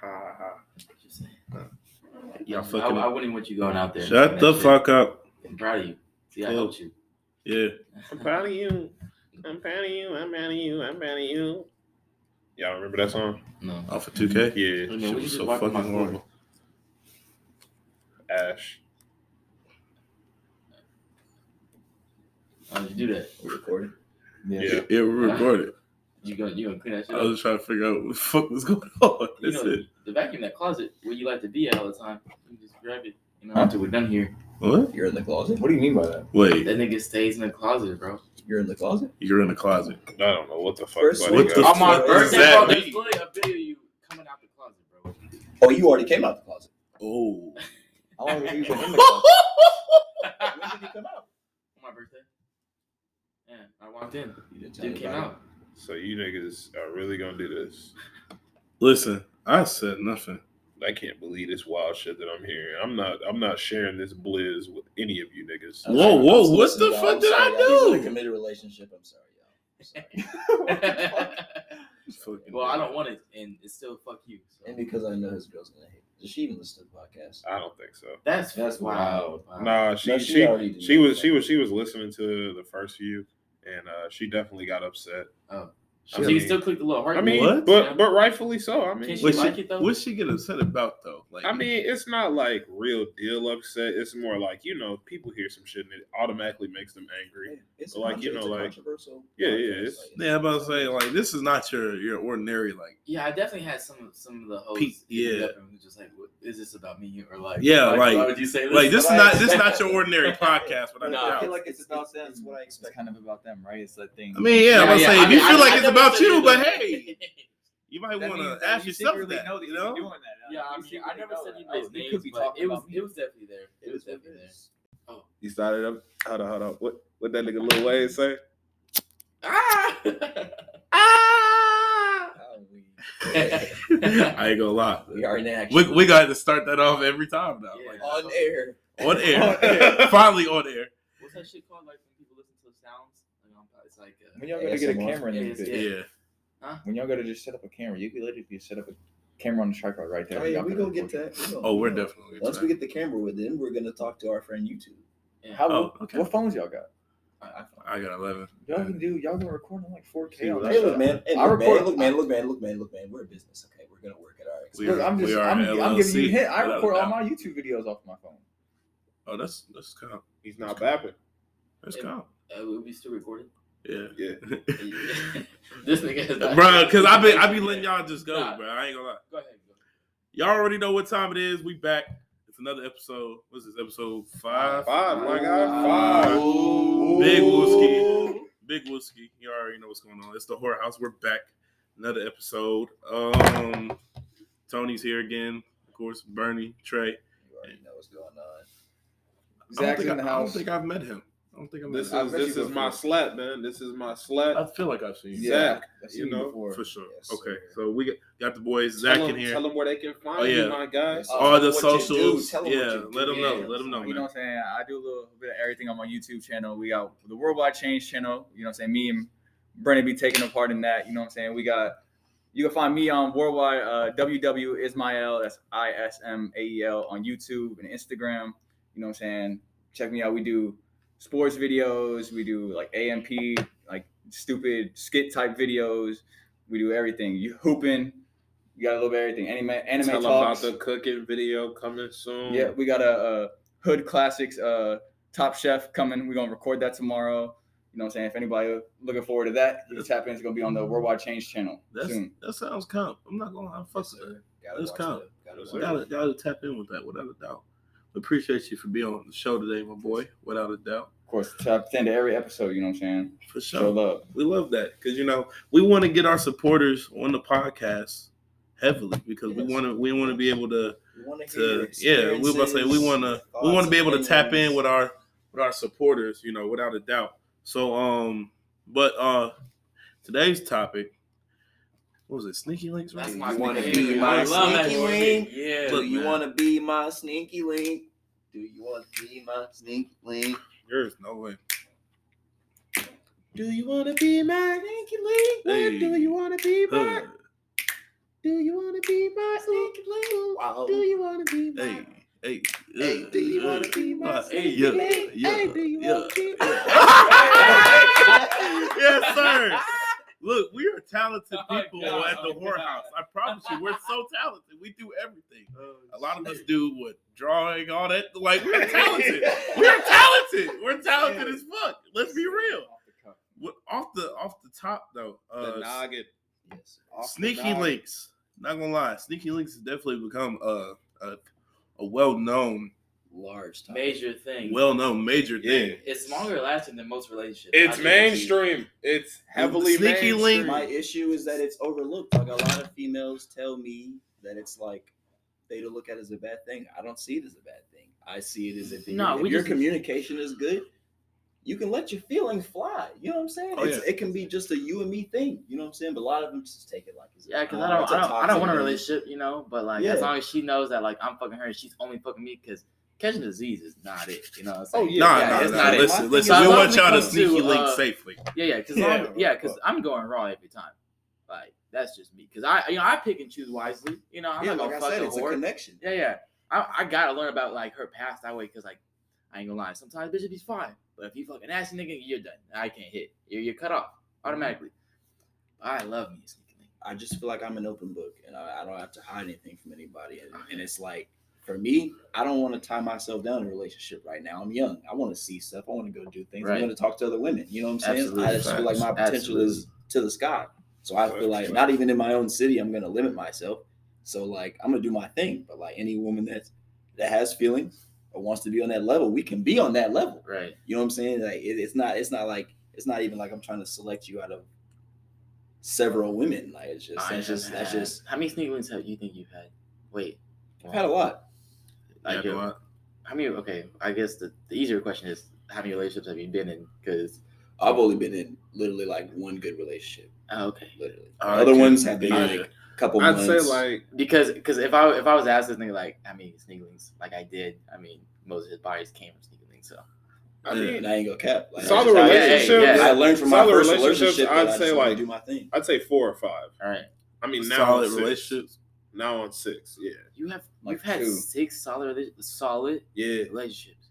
Ha ha ha. Y'all I, fucking. I wouldn't want you going out there. Shut the that fuck up. I'm proud of you. See, I Cool. helped you. Yeah. I'm proud of you. I'm proud of you. I'm proud of you. I'm proud of you. Y'all remember that song? No. Off of 2K? I mm-hmm. Yeah. mean, shit was so fucking floor. horrible. Ash. How did you do that? We recorded. Yeah. Yeah, we recorded. You gonna you gonna clean that shit I up? was trying to figure out what the fuck was going on. you That's know, it. the vacuum that closet where you like to be at all the time. You just grab it. You know, Huh? until we're done here. What? You're in the closet. What do you mean by that? Wait, That nigga stays in the closet, bro. You're in the closet. you're in the closet. I don't know what the fuck. First buddy of got. all- On my fuck birthday, does that bro, there's mean? literally a video of you coming out the closet, bro. Oh, you already came out the closet. Oh. How long have you been in the closet? When did you come out? On my birthday. Yeah, I walked in. You didn't tell Dude me came about out. So you niggas are really gonna do this? Listen, I said nothing. I can't believe this wild shit that I'm hearing. I'm not. I'm not sharing this blizz with any of you niggas. Whoa, I'm whoa, sorry, what the y'all. fuck did I sorry, y'all. He's in do? a committed relationship. I'm sorry, y'all. I'm sorry. Fucking well, I don't want it, and it's still fuck you. So. and because I know his girl's gonna hate. Does she even listen to the podcast? I don't think so. That's That's wild. wild. Nah, she No, she she she, was she was she was listening to the first few, and uh, she definitely got upset. Uh, so you can still click the little heart. I mean, What? but but rightfully so. I mean, Can she like she, it, what she get upset about though? Like, I mean, it's not like real deal upset. It's more like you know, people hear some shit and it automatically makes them angry. It's Like, you know, like- controversial. Yeah, yeah, it's- like, yeah, I'm about to uh, say like this is not your your ordinary like. yeah, I definitely had some some of the hosts. Pete, yeah. up and was just like, what, "Is this about me?" Or like, Yeah, like- why would you say this? Like this is not this is not your ordinary podcast. But No, I, I I feel like it's about them. It's what I It's expect. kind of about them, right? It's that thing. I mean, yeah, I'm about to say if you feel like it's never about you, but hey, you might want to ask yourself secretly that. know that You know? doing that. Yeah, I mean, I never said that. anybody's Oh, you names, could be but it was it was definitely there. It It was definitely there. Oh, You started up. Hold on, hold on. What what that nigga Lil Wayne say? Ah! How we- I ain't gonna lie. We are in action. We, we got to start that off every time now. Yeah. Like, on air. on air. On air. Finally on air. What's that shit called? Like when people listen to the sounds, like, it's like uh, When y'all go to get a camera in Yeah, this yeah. bitch, Yeah. when y'all go to just set up a camera, you could literally just set up a camera on the tripod right there. Oh yeah, we gonna get that. We gonna, oh, we're we gonna- definitely. Once we get the camera with it, we're gonna talk to our friend YouTube. yeah. How? Oh, okay. What phones y'all got? I got 11. Y'all can do. Y'all can record on like 4K. on Hey, look, shit. man. Hey, I look, man. record- Look, man. Look, man. Look, man. Look, man. We're a business. Okay, we're gonna work at our expense. We Look, are- I'm just. we are I'm, an I'm giving you LLC, a hint. I record all my YouTube videos off my phone. Oh, that's that's kind of He's not bapping. that's Yeah. kind of Uh, will we still recording? Yeah. Yeah. this nigga has not- bro, because I be I be letting y'all just go, Nah. bro. I ain't gonna lie. Go ahead. Go. Y'all already know what time it is. We back. It's another episode. What's this episode five? Five, my God, five. Ooh. Big Wooski. Big Wooski. You already know what's going on. It's the horror house. We're back. Another episode. Um, Tony's here again. Of course, Bernie, Trey. You already know what's going on. I don't, Zach's think in the I, I don't think I've met him. I don't think I've met This him. is this is before. my slat, man. This is my slat. I feel like I've seen you. Yeah, Zach, I've seen you you know, before. For sure. Yes, okay. sir. So we got, got the boys Zach tell in them, here. Tell them where they can find Oh, you, yeah. my guys. Oh, All the what you do. socials. Tell 'em what yeah, you let them know. Yeah. Let them know, You know what I'm saying? I do a little bit of everything on my YouTube channel. We got the Worldwide Change channel. You know what I'm saying? Me and Brennan be taking a part in that. You know what I'm saying? We got you can find me on Worldwide uh, WW Ismael. That's I S M A E L on YouTube and Instagram. You know what I'm saying? Check me out. We do sports videos. We do like AMP, like stupid skit type videos. We do everything. You hooping. You got a little bit of everything. Anime, anime Tell them about the cooking video coming soon. Yeah, we got a, a Hood Classics uh, Top Chef coming. We're gonna record that tomorrow. You know what I'm saying? If anybody looking forward to that, you tap in. It's gonna be on the Worldwide Change channel That's, soon. that sounds comp. I'm not gonna lie. Fuck Yes, it. sir. Gotta Let's count. gotta Yes, watch sir. Gotta, gotta tap in with that without a doubt. Appreciate you for being on the show today, my boy. Without a doubt, Of course, tap into every episode. You know what I'm saying? for Show sure. love. We love that because you know we want to get our supporters on the podcast heavily because we want to we want to be able to wanna hear to your yeah we about to say we want to we want to be able to tap in with our with our supporters you know without a doubt so um but uh today's topic what was it sneaky links right That's my you wanna be my I love that sneaky link? Yeah. Do you want to be my sneaky link? Do you want to be my sneaky link? There's no way. Do you want to be my sneaky link? Hey. Do you want to be my? Huh. Do you want to be my sneaky Oh, Do you wanna be my? Hey, hey, Hey, do you wanna uh, be my Hey, yeah, yeah, hey, do you yeah, wanna be yeah. yes, sir. Look, we are talented Oh, people God, at the oh, Whore God. House. I promise you, we're so talented. We do everything. Oh, A lot of us do what drawing, all that. Like we're talented. we're talented. We're talented as fuck. Let's be real. What, off the off the top though, the uh, noggin. Yes, off the Sneaky. Links. Not gonna lie, Sneaky Links has definitely become a a, a well known, large time. Major thing. well known major Yeah. thing. it's longer lasting than most relationships. It's I mainstream. It's heavily Sneaky mainstream. link- My issue is that it's overlooked. Like a lot of females tell me that it's like they don't look at it as a bad thing. I don't see it as a bad thing. I see it as if, No, your- if we your just- communication is good, you can let your feelings fly. You know what I'm saying? Oh, it's, yeah. It can be just a you and me thing. You know what I'm saying? But a lot of them just take it like it's Yeah, because oh, I don't, it's a I don't, I don't want a relationship, you know. But like, Yeah. as long as she knows that like I'm fucking her, and she's only fucking me, because catching disease is not it, you know. What I'm Oh, yeah. Nah, Yeah, nah, it's nah. not it. Listen, My listen. We want y'all to Comes to, sneaky link uh, safely. yeah, yeah, because Yeah. yeah, because I'm going raw every time. Like that's just me, because I, you know, I pick and choose wisely. You know, I'm Yeah, not like gonna I fuck said, a it's a connection. Yeah, yeah. I, I gotta learn about like her past that way because like I ain't gonna lie. Sometimes bitches be fine, but if you fucking nasty nigga, you're done. I can't hit. You're, you're cut off automatically. I love me a sneaky link. I just feel like I'm an open book and I, I don't have to hide anything from anybody. And, and it's like, for me, I don't want to tie myself down in a relationship right now. I'm young. I want to see stuff. I want to go do things. Right. I'm going to talk to other women. You know what I'm saying? Absolutely. I just feel like my Facts. potential is to the sky. So I feel like not even in my own city, I'm going to limit myself. So like, I'm going to do my thing. But like any woman that's, that has feelings or wants to be on that level, we can be on that level. Right. You know what I'm saying? Like it, it's not, it's not like, it's not even like I'm trying to select you out of several women. Like it's just, I that's just, have that's just, How many sneaky links have you think you've had? Wait. I've had a lot. Like, Yeah, yo, but- how many? Okay, I guess the, the easier question is how many relationships have you been in? Because I've only been in literally like one good relationship. oh, okay, Literally, I other can't- ones have been yeah. like a couple I'd months. say like because because if I if I was asked this nigga like I mean sneaky links like I did, I mean most of his bodies came from sneaky links. So I mean and I ain't gonna cap. Like, solid I, just- relationships. yeah, yeah. I learned from my solid first relationships, relationship. I'd say like do my thing. I'd say four or five. all right, I mean now solid six. relationships. Now on six. Yeah. you have Like you've had two. six solid solid Yeah. relationships.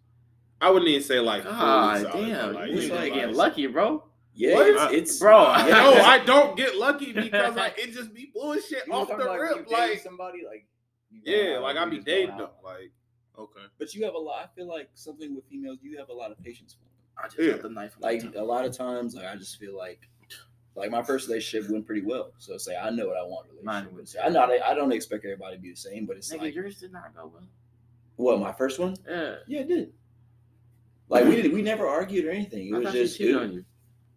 I wouldn't even say like God fully solid, damn, but, like, you it's just like- getting lucky, bro. Yeah, What? it's, it's Bro, yeah. No, I don't get lucky because like it just be bullshit You off the about rip. you Like somebody like yeah, like I you be dating out. them. Like Okay. But you have a lot. I feel like something with females. You have a lot of patience for them. I just Yeah. got the knife. Like a lot of times, like I just feel like, like my first relationship went pretty well. So it's like I know what I want. in a Mine Relationship. was- So I not. I don't expect everybody to be the same, but it's nigga, like yours did not go well. what my first one. Yeah, Yeah, it did. Like we did, we never argued or anything. It I was thought just she cheated on you.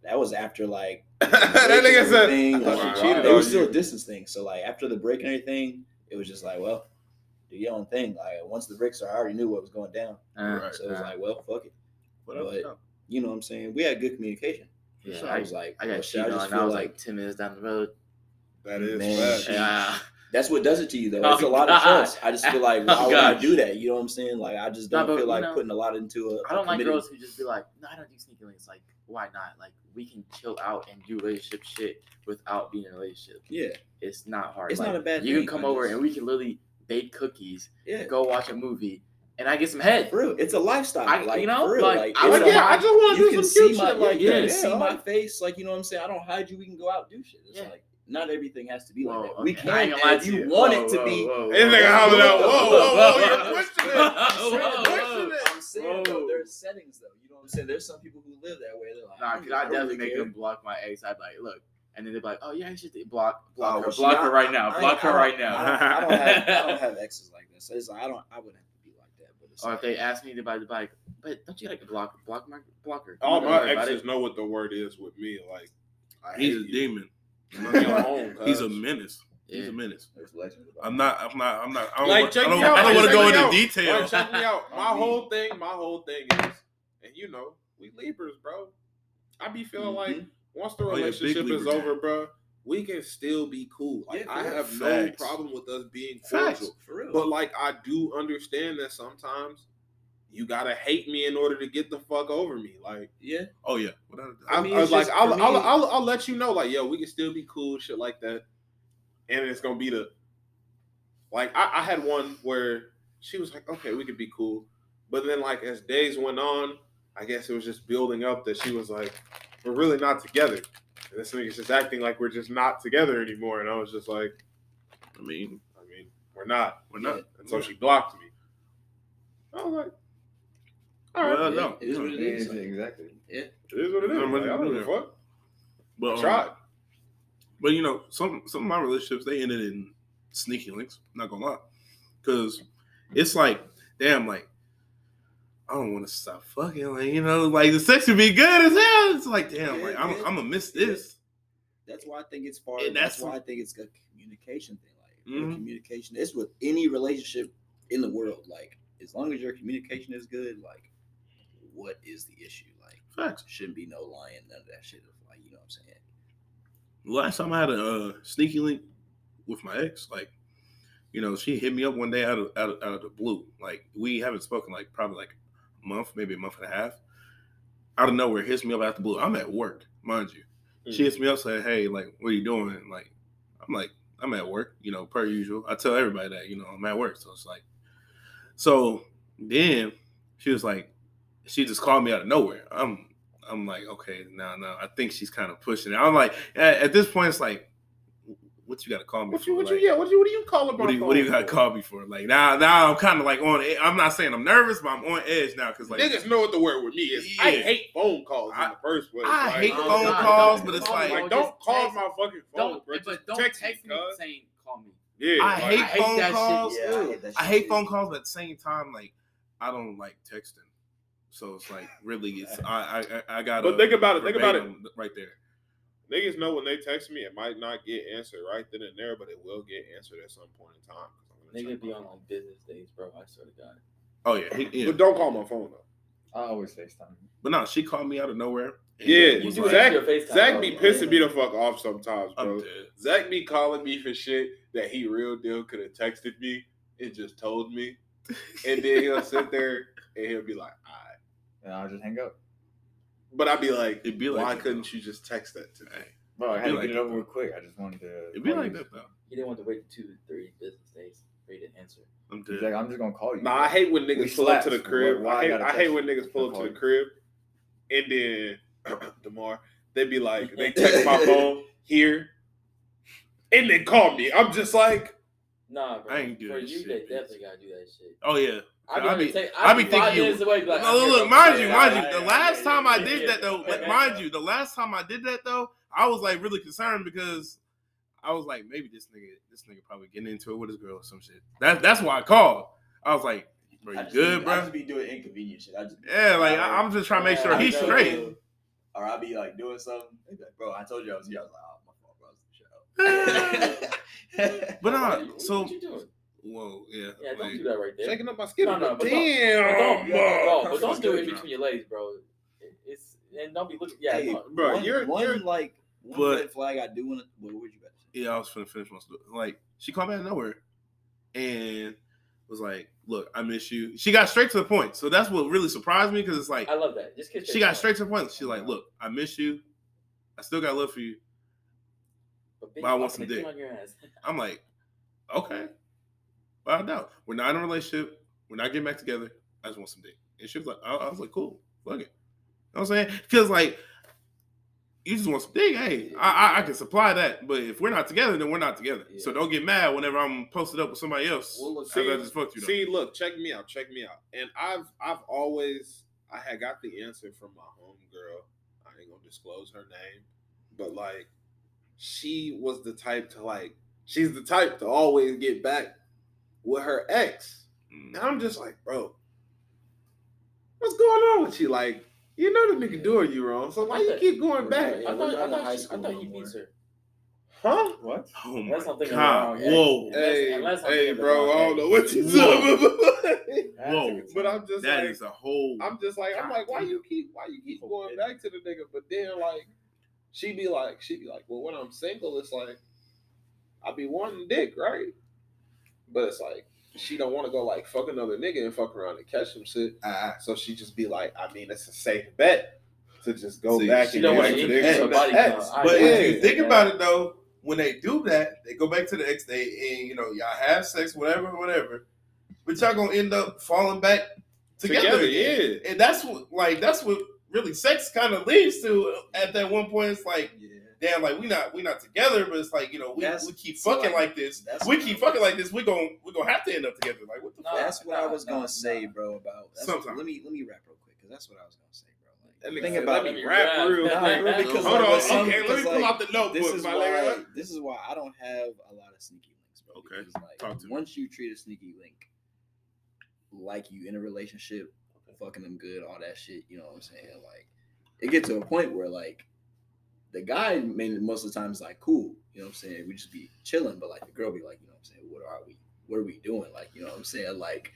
that was after like that nigga said everything, I like, she cheated it on was still a distance thing. So like after the break and everything, it was just like, well, do your own thing. Like once the breaks, I already knew what was going down. Uh, Right. So it was uh, like, well, fuck it. Whatever. But- You know what I'm saying? We had good communication. Yeah, so I, I was like, I got shit, cheated I on. and I was like like ten minutes down the road. That is Man, Yeah, that's what does it to you though. Oh, It's a lot God. of trust. I just feel like oh, why Oh, would I God. do that? You know what I'm saying? Like I just don't but, feel you like know, putting a lot into a. I don't a like committed- girls who just be like, no, I don't do sneaky links. Like, why not? Like, we can chill out and do relationship shit without being in a relationship. Yeah, It's not hard. It's Like, not a bad You thing, can come I over just- and we can literally bake cookies, yeah. go watch a movie, and I get some head. For real, it's a lifestyle. I- like you know, for real, like, like, I it's would Like, yeah, I just want to you do some see cute my shit like you yeah, can see Yeah, my face. Like you know what I'm saying. I don't hide you. We can go out and do shit. It's Yeah. like not everything has to be Whoa, like that. We can I ain't gonna lie if you you. want Whoa, it to whoa, be. whoa, This whoa. nigga hollered out, Whoa, whoa, whoa, whoa, whoa, whoa, you're whoa. pushing it. Whoa, You're whoa, pushing it. I'm saying though, Whoa. there's settings though. You know what I'm saying? There's some people who live that way. They're like, Nah, "Mm, cause I don't definitely really make care." them block my ex. I'd like, look, and then they'd be like, oh yeah, you should block, block Oh, her, block not- her right now, I block ain't- her I right don't- now. I don't, I don't have I don't have exes like this. It's like, I don't. I wouldn't have to be like that. But it's Or if they ask me to buy the bike, but don't you like to block block my blocker? All my exes know what the word is with me. Like, I He's a you. demon. Leave He's a menace. He's Yeah. a menace. there's legends about I'm not. I'm not. I'm not. I don't. Like, want, check I don't. I don't want to check go me into out. detail. Like, check me out. My whole thing, my whole thing is, and you know, we Libras, bro. I be feeling like Mhm. once the Oh, yeah, relationship is Libra over, bro, we can still be cool. Like Yeah, I have Facts. no problem with us being Facts, cordial. for real. But like I do understand that sometimes you gotta hate me in order to get the fuck over me. Like yeah, Oh yeah. Without a doubt. I, mean, I was like, just- I'll, for me- I'll, I'll, I'll let you know, like, yo, we can still be cool, shit like that. And it's gonna be the Like I, I had one where she was like, okay, we could be cool, but then like as days went on, I guess it was just building up that she was like, we're really not together. And this nigga's just acting like we're just not together anymore, and I was just like, I mean, I mean, we're not. we're not. And so she blocked me. I was like, all right, Well, no. it is what it is. Like, exactly. yeah. it is what it is. I'm Like, I don't give a fuck. But I um, tried. But you know, some some of my relationships they ended in sneaky links. Not gonna lie, because it's like, damn, like I don't want to stop fucking. Like you know, like the sex would be good as hell. It's like, damn, Yeah, like I'm. I'm gonna miss this. That's why I think it's far. And that's, that's why I think it's a communication thing. Like Mhm. communication, it's with any relationship in the world. Like as long as your communication is good, like what is the issue? Like Facts. shouldn't be no lying, none of that shit. Like you know what I'm saying? Last time I had a uh, sneaky link with my ex, like you know, she hit me up one day out of, out of out of the blue. Like we haven't spoken like probably like month, maybe a month and a half. Out of nowhere, hits me up out the blue. I'm at work, mind you. She mm. hits me up saying, "Hey, like, what are you doing?" And like, I'm like, "I'm at work," you know, per usual. I tell everybody that, you know, I'm at work. So it's like, so then she was like, she just called me out of nowhere. I'm, I'm like, okay, now, now, I think she's kind of pushing it. I'm like, at, at this point, it's like, what you got to call me What for? you, what you, yeah, what you, what do you call what do you, what do you got to call me for? Like now, now I'm kind of like on. I'm not saying I'm nervous, but I'm on edge now because like Niggas know what the word with me is. I hate phone calls I- in the first place. I Like, hate phone God, calls, don't- but it's like, Like, don't call text- my fucking phone, Don't, bro. but don't text, text, me, me cuz. saying call me. Yeah, I like, hate I hate phone that shit. calls. Yeah, I hate that I hate phone calls, but at the same time, like I don't like texting. So it's like really, it's I I I got. But think about it, think about it. right there. Niggas know when they text me, it might not get answered right then and there, but it will get answered at some point in time. I'm gonna Nigga check be my on phone. like business days, bro. I swear to God. Oh yeah, he, yeah. But don't call my phone though. I always FaceTime. But no, she called me out of nowhere. Yeah, was do Zach, FaceTime, Zach be pissing me the fuck off sometimes, I'm bro. Zach be calling me for shit that he real deal could have texted me and just told me. And then he'll sit there and he'll be like, all right. And I'll just hang up. But I'd be like, It'd be like why that, couldn't though. you just text that to me? Hey, Bro, I It'd had to like get it that, over though. quick. I just wanted to. it'd be like that though. He didn't want to wait two, three business days for you to answer. I'm He's like, I'm just gonna call you. Nah, I hate when We niggas pull up to the crib. Why- why I I hate, I hate when niggas pull up to the you. crib and then Demar, they be like, they text my phone here and then call me. I'm just like, Nah, bro. I ain't do For you, shit, they bitch. definitely gotta do that shit. Oh yeah. I I be, be- take, I I be be thinking five you- minutes away. Be like, No, look, look, mind you, mind yeah, you. The last yeah, time I did yeah. that though, like, mind you, the last time I did that though, I was like really concerned because I was like, maybe this nigga, this nigga probably getting into it with his girl or some shit. That that's why I called. I was like, bro, you good, be, I bro? just be doing inconvenient shit. I just Yeah, like I, I'm just trying to make sure Yeah, he's know. straight. Or I'll be like doing something. Like, bro, I told you I was here. I was like, oh, my fault, bro. I was in the shower. But uh, What nah, so what you doing? Whoa, yeah. Yeah, don't like, do that right there. shaking up my skin. No, no, but don't- damn, But don't, but don't do it in between your legs, bro. It's and don't be looking. Yeah, Hey, no. bro, one, you're- one you're- like one But- red flag I do want to. What would you say? Yeah, I was finna finish my story. Like, she called me out of nowhere and was like, "Look, I miss you." She got straight to the point, so that's what really surprised me because it's like I love that. Just kiss. she got straight to the point. She's like, "Look, I miss you. I still got love for you." But, but I want some dick. on your ass. I'm like, "Okay." But I doubt we're not in a relationship. We're not getting back together. I just want some dick. And she was like, I, I was like, "Cool, fuck it." You know what I'm saying? Because like. You just want some dick, hey. I, I I can supply that, but if we're not together, then we're not together. So don't get mad whenever I'm posted up with somebody else. Well, look, see- I just fucked you. though. See, look, check me out, check me out. And I've I've always I had got the answer from my home girl. I ain't gonna disclose her name, but like she was the type to like she's the type to always get back with her ex. Mm. And I'm just like, bro, what's going on with you? Like, you know the nigga doing you wrong. So why you keep going back? Yeah, I we're thought, not I thought, high she, I thought no he more. beats her. Huh? What? Oh my Unless I'm thinking god! wrong. Whoa, Unless- Hey, unless I'm hey, bro, wrong, I don't know what you Whoa. talking about. Whoa. but I'm just that like, is a whole. I'm just like, I'm like, why you keep, why you keep going back to the nigga? But then like, she be like, she be like, well, when I'm single, it's like, I be wanting dick, right? But it's like, she don't want to go like fuck another nigga and fuck around and catch some shit. Ah, So she just be like, I mean, it's a safe bet to just go See, back and don't get wanna into increase dick her from the body ex. but if you think Yeah. about it though, when they do that, they go back to the ex, they and you know y'all have sex, whatever, whatever, but y'all gonna end up falling back together, Together, again. and that's what like that's what really sex kind of leads to. At that one point, it's like Yeah. Damn, like we not we not together, but it's like you know we, That's- we keep so, fucking like, like, this. that's We keep I fucking like this. We gon' we gonna have to end up together. Like what the No, fuck? That's what I was nah, gonna say, nah. bro. About that's Sometimes. let me let me rap real quick because that's what I was gonna say, bro. That Like, nigga think about let me rap real Nah, because Hold like, on, some- okay, let me pull like, out the notebook, This is my why this is why I don't have a lot of sneaky links, bro. Okay, like, talk to me. once you treat a sneaky link like you in a relationship, fucking them good, all that shit, you know what I'm saying? Like, it gets to a point where like the guy may most of the time is like cool, you know what I'm saying? We just be chilling, but like the girl be like, you know what I'm saying? What are we? What are we doing? Like, you know what I'm saying? Like.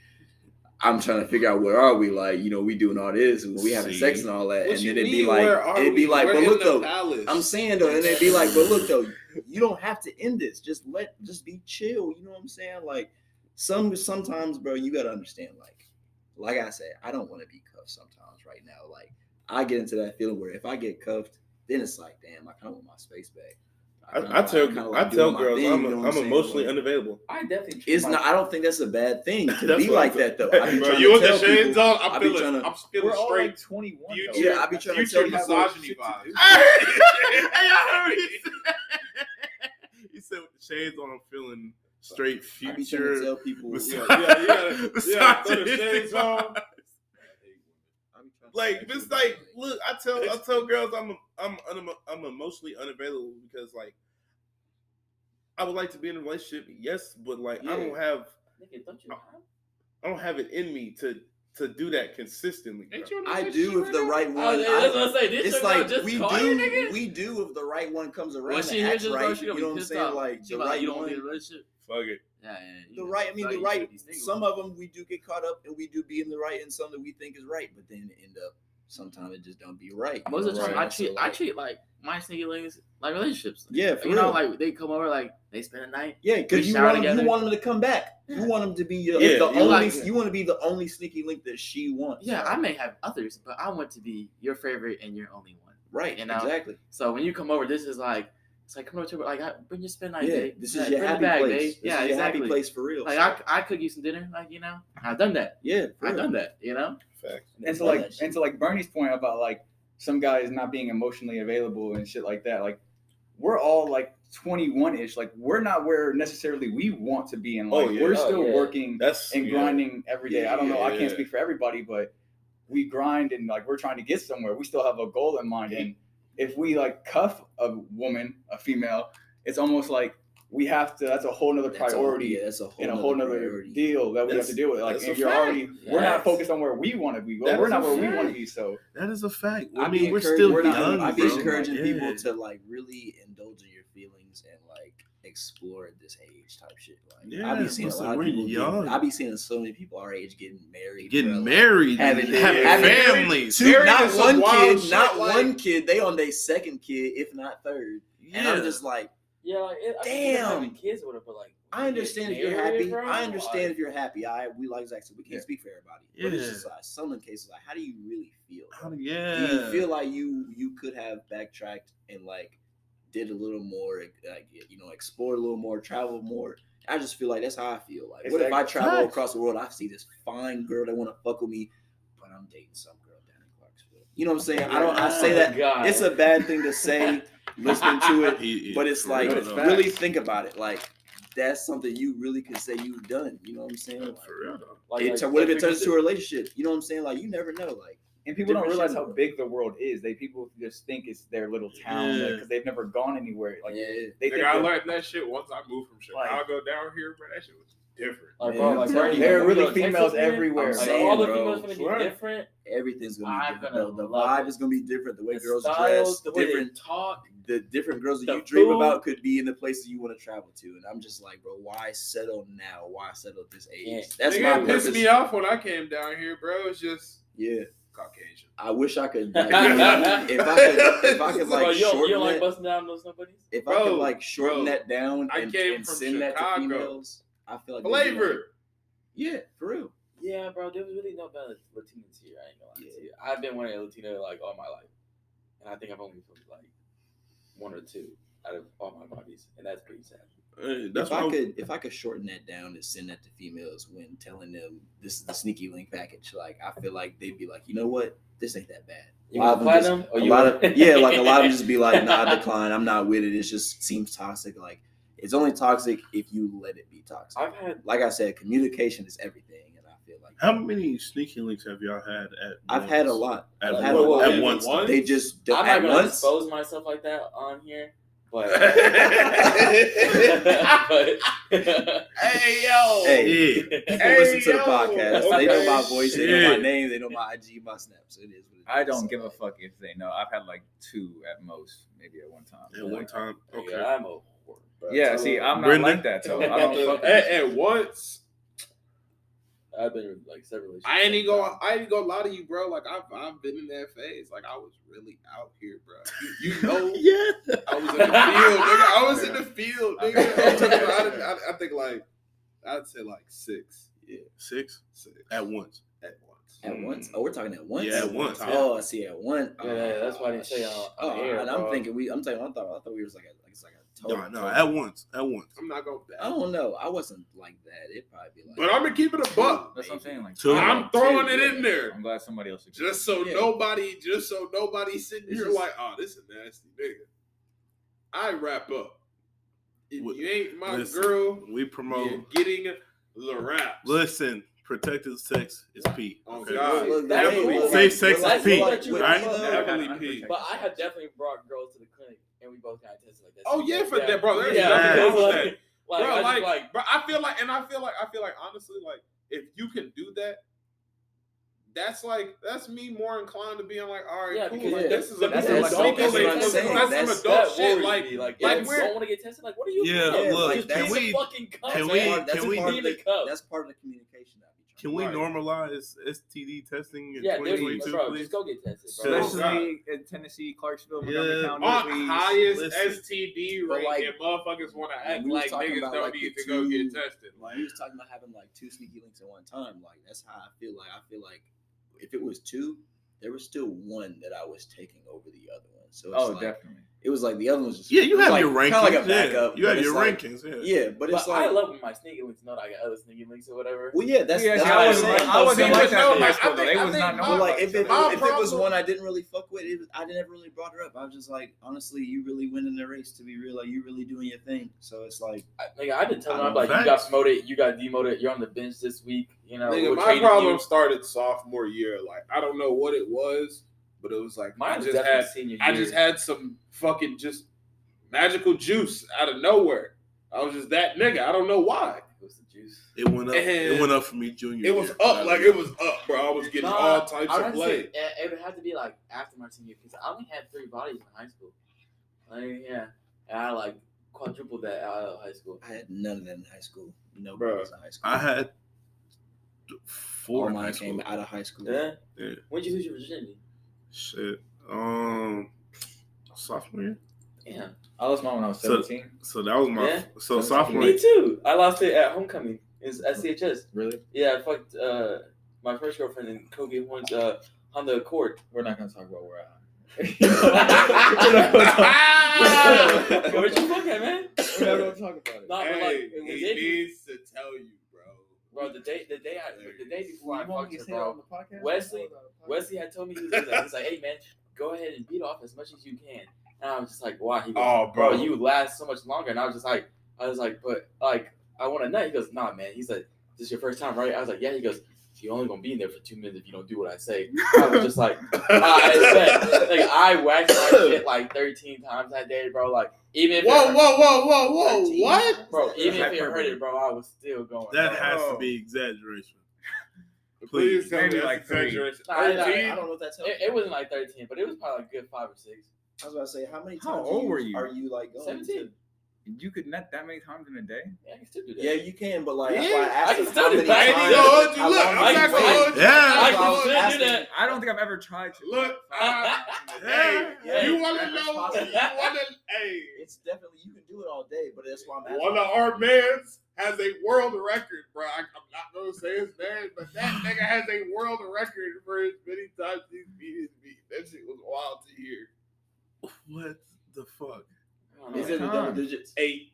I'm trying to figure out where are we, like you know, we doing all this, and we having See? sex and all that, What and then it'd be mean, like, it'd be we? like, We're but look though, palace. I'm saying though, and they'd be like, but look though, you don't have to end this. Just let, just be chill. You know what I'm saying? Like, some sometimes, bro, you gotta understand. Like, like I said, I don't want to be cuffed sometimes. Right now, like, I get into that feeling where if I get cuffed, then it's like, damn, I kind of want my space back. kinda I, I like- tell kinda I tell girls thing, I'm you know I'm emotionally Like, unavailable. I definitely. treat It's my- not. I don't think that's a bad thing to be like that though. I be Bro, you to with the shades on? I I'm feeling, trying to- I'm feeling We're all straight. like 21. future. Yeah, I be trying to tell people- misogyny vibes. hey, I heard he said, he said with the shades on, I'm feeling straight I be trying to future. tell people. mis- Yeah, yeah, you gotta- you gotta throw the misogyny shades on. vibes. I be trying to Like tell it's like, look, I tell I tell girls I'm I'm I'm, I'm emotionally unavailable because like I would like to be in a relationship, yes, but like I don't have Nigga, don't you? I don't have it in me to to do that consistently. bro. Ain't you in a I relationship do if right the now? right Oh, one. that's I- what I say. This it's like just we do, we do if the right one comes around. When she hears right, you gonna know be what I'm saying? off. Like She the like, right you don't want to be in a relationship. Fuck it. Yeah, yeah. The know, right. I mean, the right. get these niggas. Some of them we do get caught up, and we do be in the right, and some that we think is right, but then end up sometimes it just don't be right. Most of the time, what I'm I saying? treat So, I like, treat like my sneaky links like relationships. Yeah, for you know, like they come over, like they spend a night. Yeah, because you want them, you want them to come back. You want them to be your, Yeah, the only. like- you want to be the only sneaky link that she wants. Yeah, I may have others, but I want to be your favorite and your only one. right. you know, exactly. So when you come over, this is like it's like come over to like I, bring your spend night Yeah, day. this Yeah, is your happy back, place. babe. This yeah, is your exactly. happy place for real. Like so- I, I cook you some dinner, like you know, I've done that. yeah, I've real. done that. You know, Facts. and so like and so like Bernie's point about like some guys not being emotionally available and shit like that. Like we're all like 21 ish. Like we're not where necessarily we want to be in Oh, life. yeah. We're Oh, still yeah. working That's and yeah. grinding every day. I don't know. I Yeah. can't speak for everybody, but we grind and like we're trying to get somewhere. We still have a goal in mind. And if we like cuff a woman, a female, it's almost like we have to. That's a whole nother That's a- priority yeah, that's a whole and a whole nother priority. deal that we have to deal with. Like if you're fact. already, we're not focused on where we want to be. That we're not a where we want to be. So That is a fact. I I mean, we're still we're not- young. I be bro. encouraging Yeah. people to like really indulge in your feelings and like explore at this age type shit. Like yeah, I Yeah, be seeing a listen, lot of people. young. Getting, I be seeing so many people our age getting married, getting bro, like, married, having- having, having- families. Two, Married not one kid, shit, not like- one kid. They on their second kid, if not third. And I'm just like, yeah, like it, I Damn. Damn. having kids or whatever, but like I understand if you're happy. bro, I understand like- if you're happy. I we like Zach said, we can't Yeah. speak for everybody. But it's just like some of the cases, like how do you really feel? How bro? do- Do you feel like you you could have backtracked and like did a little more, like you know, explore a little more, travel more? I just feel like that's how I feel. Like, what if I travel Facts. across the world? I see this fine girl that want to fuck with me, but I'm dating some girl down in Clarksville. You know what I'm saying? I don't. I say Oh, that God. it's a bad thing to say, listening to it, He- he- but it's like real, it's though. facts. really think about it. Like that's something you really could say you've done. You know what I'm saying? Like, For real, though. Like, it, like, what if it turns into a relationship? You know what I'm saying? Like you never know. Like and people don't realize how big the world is. They people just think it's their little town Yeah. because they've never gone anywhere. Like yeah, they think I that- learned that shit once I moved from Like- Chicago down here, bro. That shit was different. Like, Yeah, bro, like, bro, there are really go to Texas, females everywhere. Like, saying, all the bro. females gonna Swear. be different. everything's gonna be I'm different. gonna though. The vibe it. is gonna be different. The way The girls styles, dress, the way different. they talk. The different girls that the you dream about could be in the places you want to travel to, and I'm just like, bro, why settle now? Why settle at this age? Yeah. That's Nigga, my it pissed me off when I came down here, bro. It's just Yeah, Caucasian. I wish I could. Like, if I could, if I could like you don't, you shorten don't like that, busting down those nobodies? if I could like shorten bro, that down I and, came and from send that to females, I feel like they'd like, Flavor. yeah, for real. Yeah, bro. There was really no bad Latinos here. I ain't gonna lie Yeah. to you. I've been one a Latino like all my life, and I think I've only felt like one or two. out of all my bodies, and that's pretty sad. Hey, that's if I why could, if I could shorten that down and send that to females when telling them this is the sneaky link package, like I feel like they'd be like, you know what, this ain't that bad. You A lot of them just- or a you lot of yeah, like a lot of them just be like, nah, I decline. I'm not with it. It just seems toxic. Like it's only toxic if you let it be toxic. I've had Like I said, communication is everything, and I feel like how many sneaky links have y'all had at? I've had a lot. At, I've had a Whoa, whoa, lot. at whoa, once. one? They just I'm not at gonna once. expose myself like that on here, but but Hey yo. Hey, Yeah. People Hey, listen to the yo. podcast. They know my Okay. voice. They know my name. They know my IG, my snaps. So it is. What it I don't So, give a fuck if they know. I've had like two at most, maybe at one time. At one time. Okay. yeah, I'm a whore. Yeah, see, I'm not Brendan? like that. So I At don't fuck At, at once, I've been in like several relationships. I ain't even gonna, I ain't even gonna lie to you, bro. Like I've, I've been in that phase. Like I was really out here, bro. You, you know, yeah. I was in the field, nigga. I was in the field, nigga. I'm talking about- I, I, I think like, I'd say like six, Six six at once. at once. At once. Oh, we're talking at once. Yeah, at once, oh, yeah. Oh, I see. At once. Yeah, yeah, that's why I didn't say on- Oh, oh on air, and I'm bro. thinking we. I'm telling you, I thought. I thought we was like No, Total, no, at once. At once. I'm not gonna. I don't know. I wasn't like that. It'd probably be like. But I'm gonna keep it a buck. That's what I'm saying. Like, Two. I'm throwing it in there. I'm glad somebody else agrees. Just so Yeah. nobody, just so nobody sitting It's here just- like, oh, this is a nasty nigga. I wrap up. If What- you ain't my listen, girl, We promote. you're getting the rap. Listen, protected sex is P. Oh, Okay. God. Look, That's hey, what- look, Safe sex is P, look, look, right? Definitely I'm P. protected. But I have definitely brought girls to the clinic, and we both got tested like that. Oh yeah, for that, bro. There's Yeah, nothing wrong with that. Like, bro, I like, like bro, I feel like, and I feel like, I feel like, honestly, like, if you can do that, that's like, that's me more inclined to being like, all right, Yeah, cool. because Like, yeah, this is a that's this is what- a that's sneaky what link. I'm That's some adult that shit. worries Like, me. Like, like if we're- don't want to get tested, like, what are you Yeah, doing? look, just can we- fucking cup, can we- part- that's can we- part be of the the, cup? That's part of the communication. That I be Can we Right. normalize STD testing in Yeah, dude, 2022, bro, please? just go get tested, bro. So- Especially in Tennessee, Clarksville, Montgomery Yeah. County. on please. highest listen. STD But, rate, like, and motherfuckers want to act like niggas about, don't like, need the to go get tested. Like Like, we was talking about having like two sneaky links at one time. Like that's how I feel. Like I feel like if it was two, there was still one that I was taking over the other one. So it's Oh, like, definitely. It was like the other one was just Yeah, you it have like, your rankings. kinda like a yeah. backup. You have your like- rankings. Yeah. Yeah, but But it's like I love when my sneaky links know that I got other sneaky links or whatever. well, yeah, that's, Yeah, that's see, what I wasn't saying. like- I wasn't I'm like saying, that high I school, though. think- They I was think not my- But knowing like if it, if it was one I didn't really fuck with, it was, I never really brought her up. I was just like, honestly, you really winning the race. To be real, like you really doing your thing. So it's like, I, nigga, I've been telling I them know like you got facts. promoted, you got demoted, you're on the bench this week. You know, nigga, we're my trading problem started sophomore year. Like, I don't know what it was, but it was like Mine I just had, senior I year. just had some fucking just magical juice out of nowhere. I was just that nigga. I don't know why. It was the juice. It went up. It went up for me junior. It was year. up, like it was up, bro. I was getting Nah, all types I of play. say it, it would have to be like after my senior because I only had three bodies in high school. Like, yeah, and I like quadrupled that out of high school. I had none of that in high school. No Bruh. brothers in high school. I had four in high mine came out of high school. Yeah. Yeah. When did you lose your virginity? Shit. Um, sophomore year. Yeah. I lost mine when I was So- 17. So that was my. Yeah. So Seventeen. sophomore. Me too. I lost it at homecoming. It's SCHS. Really? Yeah, I fucked uh, my first girlfriend in Kobe Horns uh, Honda Accord. We're not going to talk about where I Where'd you fuck at, man? We're not going to talk about it. Nah, but Hey, like, the he day, needs to tell you, bro. bro, the day, the day, I, the day before I You want fucked me her, to say it bro. on the podcast? Wesley- Wesley had told me he was like, he's like, hey man, go ahead and beat off as much as you can. And I was just like, why? He goes, Oh, bro, bro. you last so much longer. And I was just like, I was like, but like, I want a nut. He goes, nah, man. He's like, this is your first time, right? I was like, yeah. He goes, you're only gonna be in there for two minutes if you don't do what I say. I was just like, I said, like I waxed my shit like 13 times that day, bro. Like even if Whoa, it, whoa, whoa, whoa, whoa! 13. What? bro, even if it Hyperbole. it, bro, I was still going. That bro. has to be exaggeration. Please tell me Maybe that's like exaggeration. Nah, I- I- I don't know if that's It, it wasn't like 13, but it was probably a good five or six. I was about to say, how many times How old were you? Are you like going 17. to- You could nut that many times in a day? Yeah, I can still do that. Yeah, you can, but like that's Yeah, why I asked I can still do that. I ain't times- gonna hold you. Look, I'm not gonna hold you. Yeah. I can was still do that. I don't think I've ever tried to. Look, uh, hey, Yeah, you want to know? possible. You want to? Hey, It's definitely you can do it all day, but that's why I'm asking. one of our mans has a world record, bro. I, I'm not gonna say his name, but that nigga has a world record for as many times he's beat his beat. That shit was wild to hear. What the fuck? I don't know. Is it the double digits? Eight.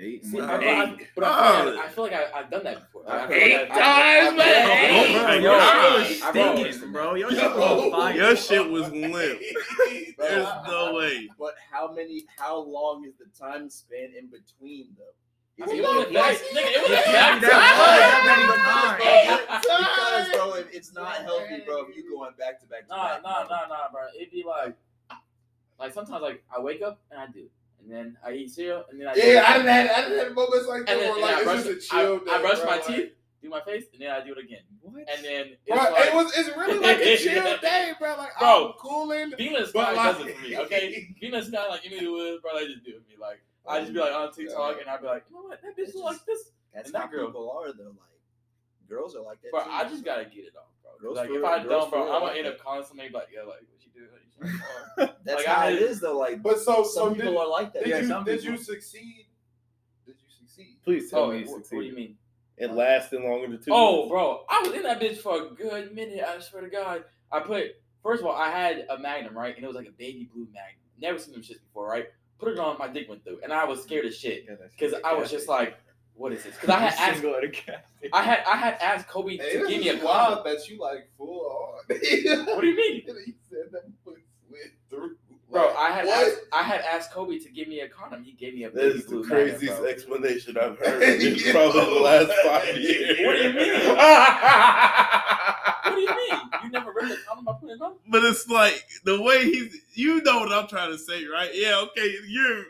Eight. See, Wow. I, I, but I feel like, I feel like I, I've done that before. Like Eight times, man. Oh my Yo, God. I wrote- stinging, bro. Your shit was fire. Your shit was limp. There's no way. But how many? How long is the time span in between though? I mean, it it was like a back, nigga, it was a Yeah, back that time. because bro, if it's not healthy, bro. If you going back to back to Nah, back, nah, bro. nah, nah, bro. It'd be like, like sometimes like I wake up and I do, and then I eat cereal, and then I Yeah, I didn't have, I didn't have moments like that and then, where and I like brush, it's just a chill I, day. I brush bro, my like- teeth, do my face, and then I do it again, What? and then it's Bro, like, it was it's really like a chill day, bro. Like Bro. I'm cooling. Venus but Sky like- does it for me, okay? Venus Sky, like, you know who it is, bro, they just do it for me. Like, I just be like on TikTok, and I'd be like, you know what, that bitch It's like this. That's And that how girl- people are though. Like girls are like that. Bro, too. I just gotta get it off, bro. Girls like, if real- I girls don't, bro, I'm gonna end that. up constantly like, yeah, like, what you do? What you trying to- That's like, how I it had- is though. Like But so so some did, people are like that. did Yeah, you some did people- you succeed? Did you succeed? Please tell Oh, what, what do you mean? It lasted longer than two. Oh, minutes. bro, I was in that bitch for a good minute. I swear to God. I put first of all, I had a Magnum, right, and it was like a baby blue Magnum. Never seen them shits before, right? Put it on, my dick went through, and I was scared as shit because I was just like, "What is this?" Because I had asked, Single at a. I had, I had asked Kobe Hey, to give me a is condom. wild that you like full on. What do you mean, he said that foot slid through. bro? I had, what? asked, I had asked Kobe to give me a condom. He gave me a That baby is the craziest bro. explanation I've heard in probably the last five years. What do you mean? What do you mean? You never read the condom I put it on? But it's like the way he's, you know what I'm trying to say, right? Yeah, okay, you're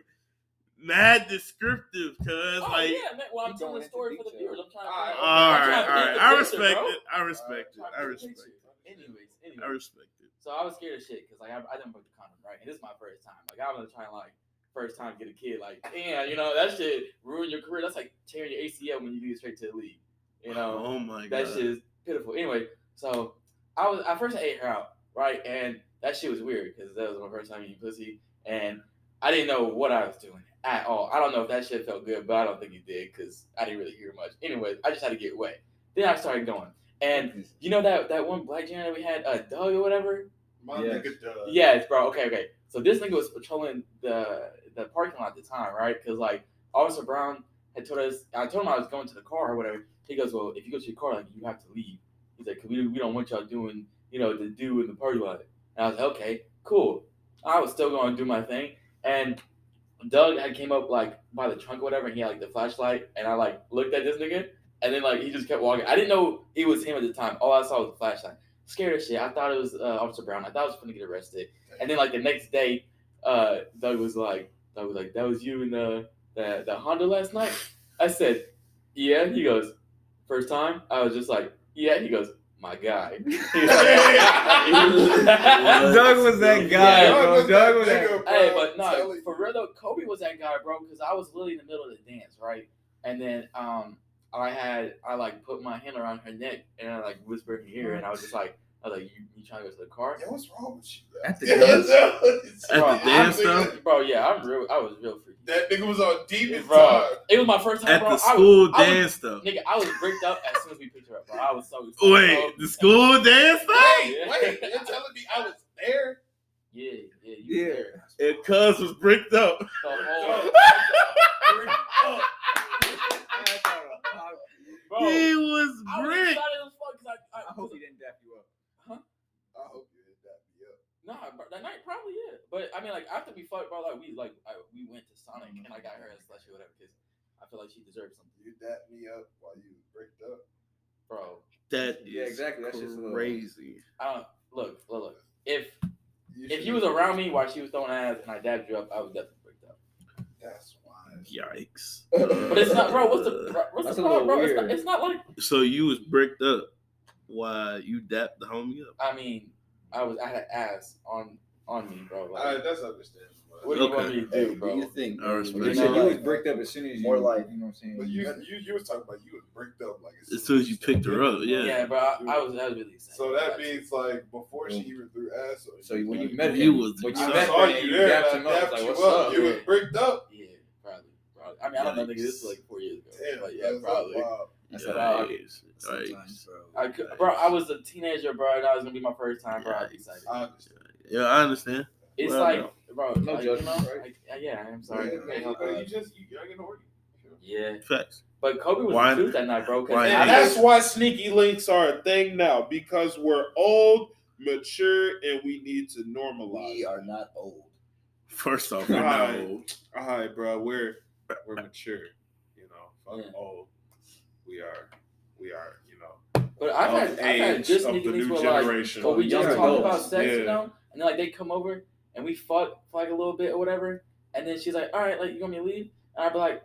mad descriptive, cuz Oh like, yeah, man. Well, I'm telling going the story for the detail. viewers. I'm trying to. All right, I'm all trying to all paint right, I picture, respect bro. it, I respect it, I respect it, Anyways, anyways, I respect it. So I was scared of shit because like I, I didn't put the condom right, and this is my first time. Like I was trying like first time to get a kid. Like damn, you know that shit ruin your career. That's like tearing your ACL when you do it straight to the league. You know oh my god, that shit is pitiful. Anyway, so I was I first ate her out right, and that shit was weird because that was my first time eating pussy, and I didn't know what I was doing at all. I don't know if that shit felt good, but I don't think it did because I didn't really hear much. Anyway, I just had to get wet. Then I started going, and you know that that one black janitor we had, uh, Doug or whatever. My Yes. nigga does. Yes, bro. Okay, okay. So this nigga was patrolling the the parking lot at the time, right? Because like Officer Brown had told us, I told him I was going to the car or whatever. He goes, "Well, if you go to your car, like you have to leave." He's like, "Cause we, we don't want y'all doing, you know, the do in the parking lot." And I was like, "Okay, cool." I was still going to do my thing, and Doug had came up like by the trunk or whatever, and he had like the flashlight, and I like looked at this nigga, and then like he just kept walking. I didn't know it was him at the time. All I saw was the flashlight. Scared as shit. I thought it was uh, Officer Brown. I thought I was gonna get arrested. And then like the next day, uh, Doug was like, Doug was like, that was you in the the, the Honda last night. I said, yeah. He goes, first time. I was just like, yeah. He goes, my guy. Doug was that guy, Yeah, bro. Doug was that. nigga. Hey, but no, telling for real though, Kobe was that guy, bro. Because I was literally in the middle of the dance, right? And then um, I had I like put my hand around her neck and I like whispered in her ear, and I was just like, I was like, you, you trying to go to the car? Yo, what's wrong with you? bro? At the Yeah, dance? that's- At the Bro, dance I'm stuff? Bro, yeah, I'm real. I was real freaky. That nigga was on deep Bro, time. it was my first time, At bro. the I was- school I was- dance stuff. Nigga, I was bricked up as soon as we picked her up, bro. I was so excited. Wait, the school dance stuff? Wait, wait, you're telling me I was there? Yeah, yeah, you Yeah. was there. And Cuz was bricked up. The whole, bro. he was I was bricked. excited as fuck 'cause I, I, I hope he didn't dap you up. I hope you hit that me up. Nah, bro, that night probably yeah. But I mean, like after we fucked, bro, like we like I, we went to Sonic and I got her a slushy or whatever because I feel like she deserves something, You dapped me up while you was bricked up. bro. That Yeah, is exactly. That's just crazy. I don't look, look, look. If if you was around me while she was throwing ass and I dabbed you up, I was definitely bricked up. That's why. Yikes. But it's not, bro. What's the bro, what's That's the problem, bro? It's not, weird. it's not like So you was bricked up while you dapped the homie up. I mean, I was I had ass on on me, bro. Like, Alright, that's understandable. What do you want Okay. me to do, bro? you think? I respect You it. you know, you was bricked up as soon as you. More like- you know what I'm saying. But you, you, you was talking about you was bricked up like As soon as you picked her up, yeah. yeah, bro. I, I was I was really excited. So that means like before she mm. even threw ass on you. So when you like, met You him, was when you I met saw him, you you there. dapped him up. Like, you what's up. up? You was bricked up. Yeah, probably. probably. I mean, I don't know, nigga. This was like four years ago. Damn, but yeah, that's probably. wild. That's Yikes. about- Yikes. Sometimes, bro. I could, bro, I was a teenager, bro. and That was gonna be my first time, bro. I was excited. I understand. Yeah, I understand. It's Well, like, no. Bro. No like, you judgment, know, right? like, uh, yeah, I'm sorry. Yeah, Can't help but it. you just you gotta get orgy. Yeah, Facts. but Kobe was Why- the truth that night, bro. 'cause why- that's why sneaky links are a thing now because we're old, mature, and we need to normalize. We are not old. First off, we're not old. All right, bro. We're we're mature. You know, fuck Yeah. old. We are. We are. You know. But I've had, I've had just sneaky links new where like, generation. but we just Young talk about sex, yeah. you know, and then like they come over and we fuck for like a little bit or whatever, and then she's like, "All right, like you want me to leave?" And I'd be like,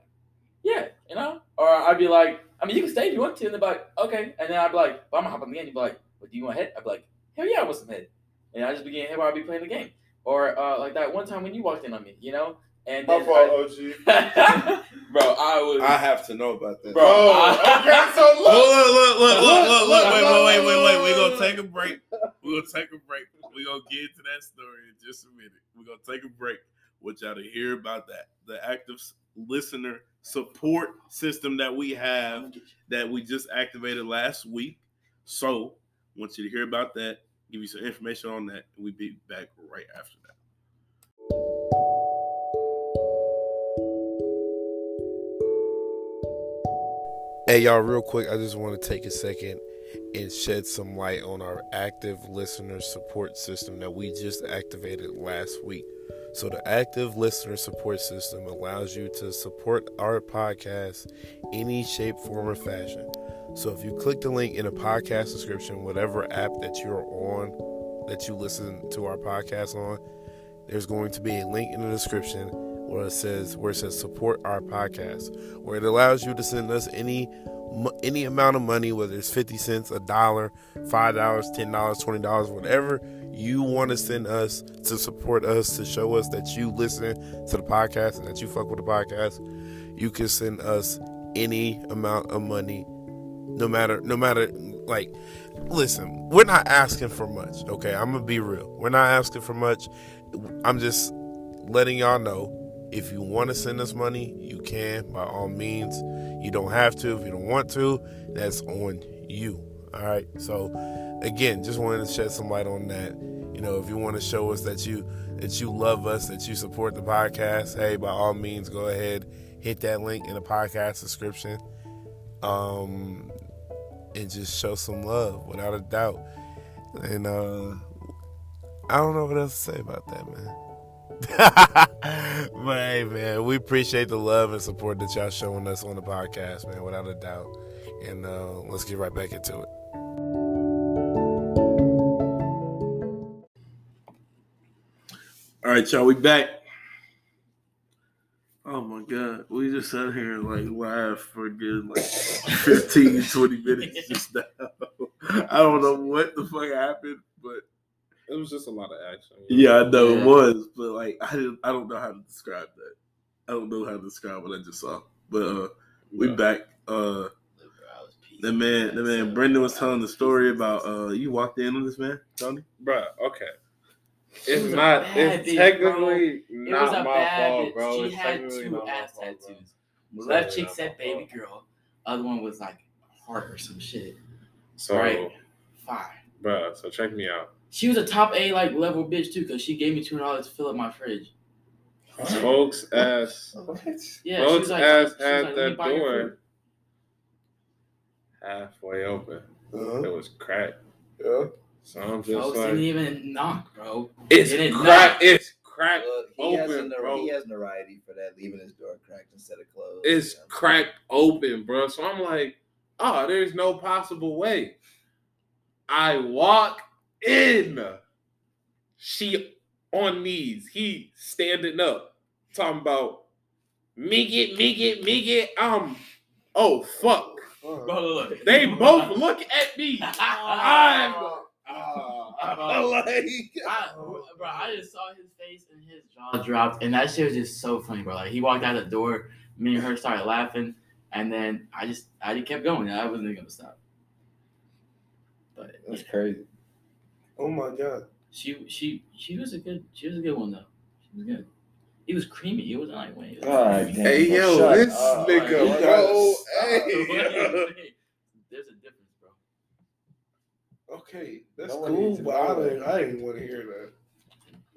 "Yeah," you know, or I'd be like, "I mean, you can stay if you want to," and they'd be like, "Okay," and then I'd be like, "But I'm gonna hop on the end. You'd be like, "What do you want head?" I'd be like, "Hell yeah, I want some head," and I just begin head while I'd be playing the game, or uh, like that one time when you walked in on me, you know, and How then far, OG? I- bro, I was, I have to know about that. Bro, Oh, I- okay. So Look, look. look, look, look, look, look, wait, look, wait, wait, wait, wait. We're gonna take a break. We're gonna take a break. We're gonna get into that story in just a minute. We're gonna take a break. Want y'all to hear about that. The active listener support system that we have that we just activated last week. So want you to hear about that, give you some information on that, and we'll be back right after that. Hey, y'all, real quick, I just want to take a second and shed some light on our active listener support system that we just activated last week. So, the active listener support system allows you to support our podcast any shape, form, or fashion. So, if you click the link in the podcast description, whatever app that you're on, that you listen to our podcast on, there's going to be a link in the description where it says where it says support our podcast, where it allows you to send us any any amount of money, whether it's fifty cents, a dollar, five dollars, ten dollars, twenty dollars, whatever you want to send us to support us to show us that you listen to the podcast and that you fuck with the podcast. You can send us any amount of money, no matter no matter like. Listen, we're not asking for much. Okay, I'm gonna be real. We're not asking for much. I'm just letting y'all know if you want to send us money, you can by all means. You don't have to if you don't want to. That's on you. All right. So again, just wanted to shed some light on that. You know, if you want to show us that you that you love us, that you support the podcast, hey, by all means, go ahead, hit that link in the podcast description, um, and just show some love without a doubt. And uh, I don't know what else to say about that, man. but hey, man, we appreciate the love and support that y'all showing us on the podcast, man, without a doubt. And uh, let's get right back into it. All right, y'all, we back. Oh my god, we just sat here like laughed for a good like 15, 20 minutes just now. I don't know what the fuck happened, but It was just a lot of action. yeah, I know Yeah. it was, but like I didn't I don't know how to describe that. I don't know how to describe what I just saw. But uh we Yeah. back. Uh the man the man Brendan was telling the story about uh you walked in on this man, Tony? Bruh, okay. It's was a not. It's bitch, technically It not was a my bad fault, bitch. bro. She It's had two ass fault, tattoos. It's Left technically cheek said baby girl. Other one was like heart or some shit. So, Right. Fire. bruh, so check me out. She was a top A like level bitch too, cause she gave me two dollars to fill up my fridge. Folks ass. What? Yeah, she Folks like, ass she was like, that door halfway open. Uh-huh. It was cracked. Yeah. So I'm just Folks like, didn't even knock, bro. it's Did it cracked. It's cracked. Look, he, has a, Open, nor- bro. he has notoriety for that, leaving his door cracked instead of closed. It's Yeah. cracked open, bro. So I'm like, oh, there's no possible way. I walk in. She on knees. He standing up. Talking about me get, me get, me get. Um, oh fuck. Bro, look, look. They both look at me. I'm Bro, like, I, bro, I just saw his face and his jaw dropped, and that shit was just so funny, bro. Like he walked out the door, me and her started laughing, and then I just I just kept going. I wasn't gonna stop. But yeah, That's crazy. Oh my god. she she she was a good she was a good one though. She was good. He was creamy. He wasn't like wait. All right, damn. hey bro, yo, shut this up. nigga, Alright, bro. Hey. There's a difference, bro. Okay, that's No cool, but I that. didn't I didn't want to hear that.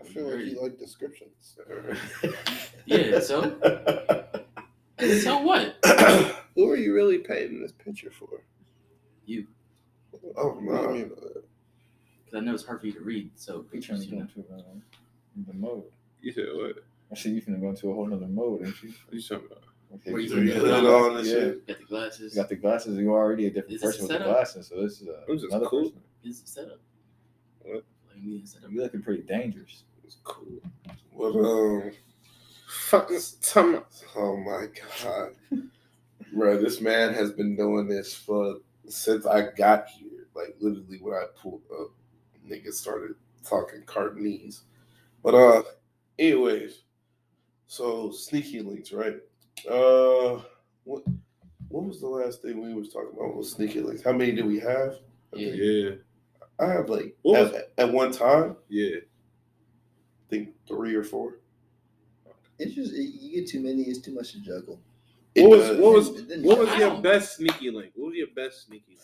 I feel like you like descriptions. Yeah, so so what? Who are you really painting this picture for? You. Oh no, I mean, Because I know it's hard for you to read. So You trying to pictures, go you know. into uh, the mode. You said what? I said you finna go into a whole nother mode, ain't you? What are you talking about? Okay. Where you so you do put it it on and Yeah. shit. Got the glasses. You got the glasses. You're already a different Is this person a with the glasses, so this is uh, It another cool. person. It's a setup. What? Like me, setup. You're looking pretty dangerous. It's cool. What um? Fuck this time. Oh my god, bro! This man has been doing this for since I got here. Like literally, when I pulled up, niggas started talking Cardinese. But uh, anyways, so sneaky links, right? Uh, what what was the last thing we was talking about? Was sneaky links? How many do we have? Yeah. Yeah, I have like What at, was- at one time, yeah. I think three or four. It's just you get too many. It's too much to juggle. It What was does. what was what was your best sneaky link? What was your best sneaky link?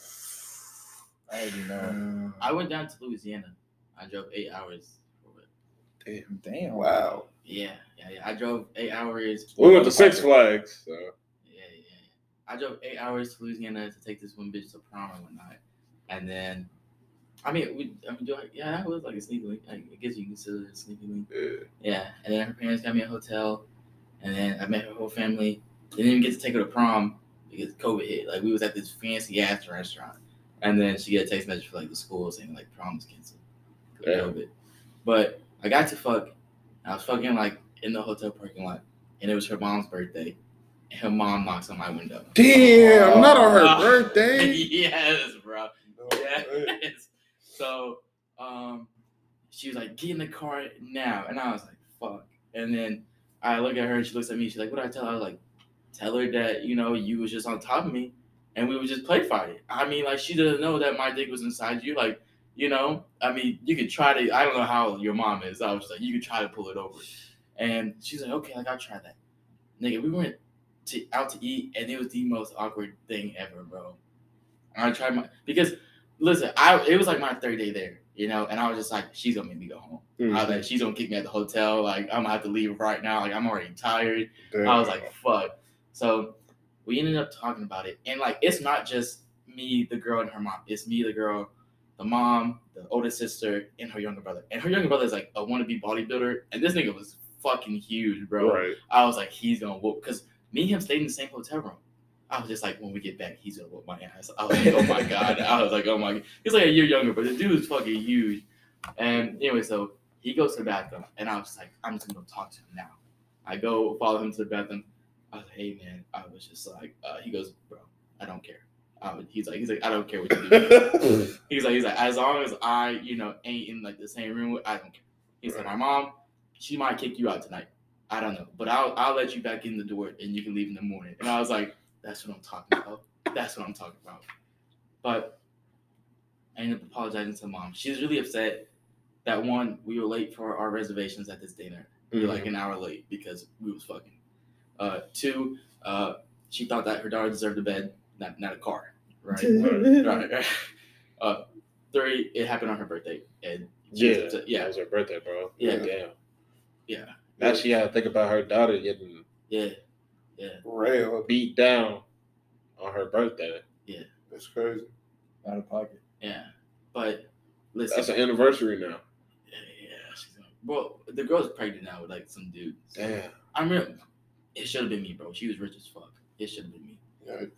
I already know. I went down to Louisiana. I drove eight hours. For it. Damn. Damn. Wow. Yeah, yeah, yeah. I drove eight hours. We went to Six Flags. So. Yeah, yeah, yeah. I drove eight hours to Louisiana to take this one bitch to prom and whatnot, and then, I mean, we, I mean, do I, yeah, that was like a sneaky link. I guess you consider it a sneaky link. Yeah. Yeah, and then her parents got me a hotel, and then I met her whole family. Didn't even get to take her to prom because COVID hit. Like we was at this fancy ass restaurant, and then she get a text message for like the school saying like prom was canceled because of COVID. But I got to fuck. I was fucking like in the hotel parking lot, and it was her mom's birthday. And her mom knocks on my window. Damn, not on her Uh, birthday. yes, bro. No. Yes. So, um, she was like, "Get in the car now," and I was like, "Fuck." And then I look at her, and she looks at me. She's like, "What do I tell her?" I was like, "Tell her that you know you was just on top of me, and we would just play fight. I mean, like she doesn't know that my dick was inside you. Like, you know, I mean, you could try to. I don't know how your mom is. I was just like, you could try to pull it over. And she's like, okay, like I'll try that. Nigga, we went to out to eat, and it was the most awkward thing ever, bro. And I tried my because listen, I it was like my third day there, you know, and I was just like, she's gonna make me go home. Mm. I was like, she's gonna kick me at the hotel. Like I'm gonna have to leave right now. Like I'm already tired. I was like, fuck. So we ended up talking about it. And like it's not just me, the girl, and her mom. It's me, the girl, the mom, the oldest sister, and her younger brother. And her younger brother is like a wannabe bodybuilder. And this nigga was fucking huge, bro. right. I was like, he's gonna whoop because me and him stayed in the same hotel room. I was just like, when we get back, he's gonna whoop my ass. I was like, oh my god. I was like, oh my. He's like a year younger, but the dude is fucking huge. And anyway, so he goes to the bathroom, and I was like, I'm just gonna go talk to him now. I go follow him to the bathroom. I was like, hey man, I was just like, uh, he goes, bro, I don't care. He's like, he's like, I don't care what you do. he's like, he's like, as long as I, you know, ain't in like the same room, with, I don't care. He said, my mom, she might kick you out tonight. I don't know, but I'll I'll let you back in the door and you can leave in the morning. And I was like, that's what I'm talking about. That's what I'm talking about. But I ended up apologizing to mom. She was really upset that one, we were late for our reservations at this dinner. We were like an hour late because we was fucking. Uh, two, uh, she thought that her daughter deserved a bed, not not a car, right? right. right. Uh, three, it happened on her birthday, and she was Yeah, upset- That yeah, was her birthday, bro. Yeah. Damn. yeah, Now she had to think about her daughter getting yeah, yeah. Rail. beat down on her birthday. Yeah, that's crazy. Out of pocket. Yeah, but listen, That's an anniversary now. yeah, yeah, she's gonna, bro. The girl's pregnant now with like some dude. Damn. I mean, it should have been me, bro. She was rich as fuck. It should have been me. Yikes.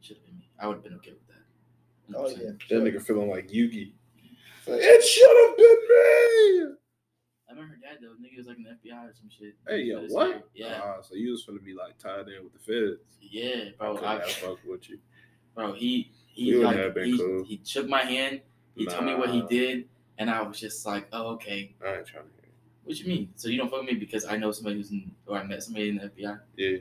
Should have been me. I would have been okay with that. Oh 100%. yeah. That nigga feeling like Yugi. It should have been me. I remember her dad though. Nigga was like in the FBI or some shit. Hey, yo, what? like- Yeah, Ah, so you was gonna be like tied in with the feds. yeah, bro. Couldn't I, have fucked with you. bro, he he like have been he, cool. he shook my hand. He told me what he did, and I was just like, oh okay. I ain't trying to hear. What you mean? So you don't fuck with me because I know somebody who's in, or I met somebody in the FBI? Yeah.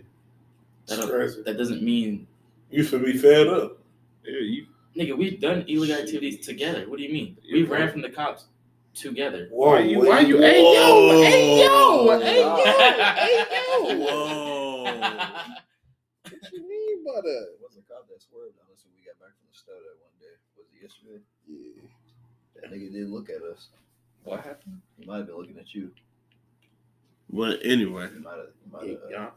That, crazy. that doesn't mean, You should be fed up. Yeah, you nigga. We've done illegal activities together. What do you mean? Yeah, we bro. ran from the cops together. Whoa, Why you- wait, why you- whoa. hey, yo, hey, yo, hey, yo, hey, yo. Whoa. What you mean by that? It was a cop that swerved on us when we got back from the store that one day. Was it yesterday? Yeah. That nigga did look at us. What happened? He might have been looking at you. But anyway, You might have, you might have, Yeah.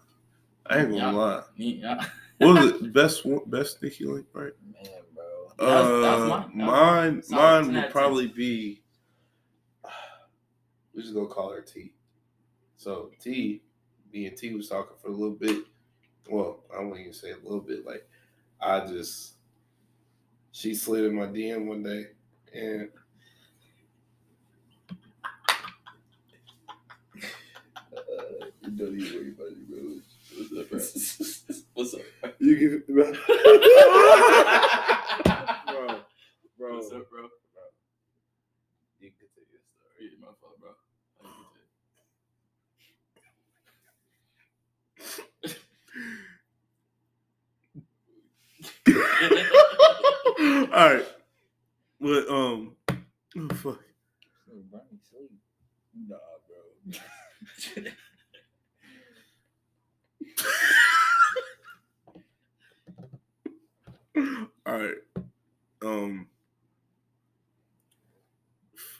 I ain't gonna Yeah. lie. Yeah. What was it? Best one, best sneaky link, right? man, bro. That was- that was Uh, mine. That was mine, solid. mine would of probably be. We just gonna call her T. So T, me and T was talking for a little bit. Well, I won't even say a little bit. Like, I just, she slid in my DM one day, and Uh, you don't even worry about it, bro. What's up, bro? What's up? You can, bro, bro, What's up, bro? You can continue your story. My fault, bro. all right, but um, oh fuck. Nah, bro. All right. Um.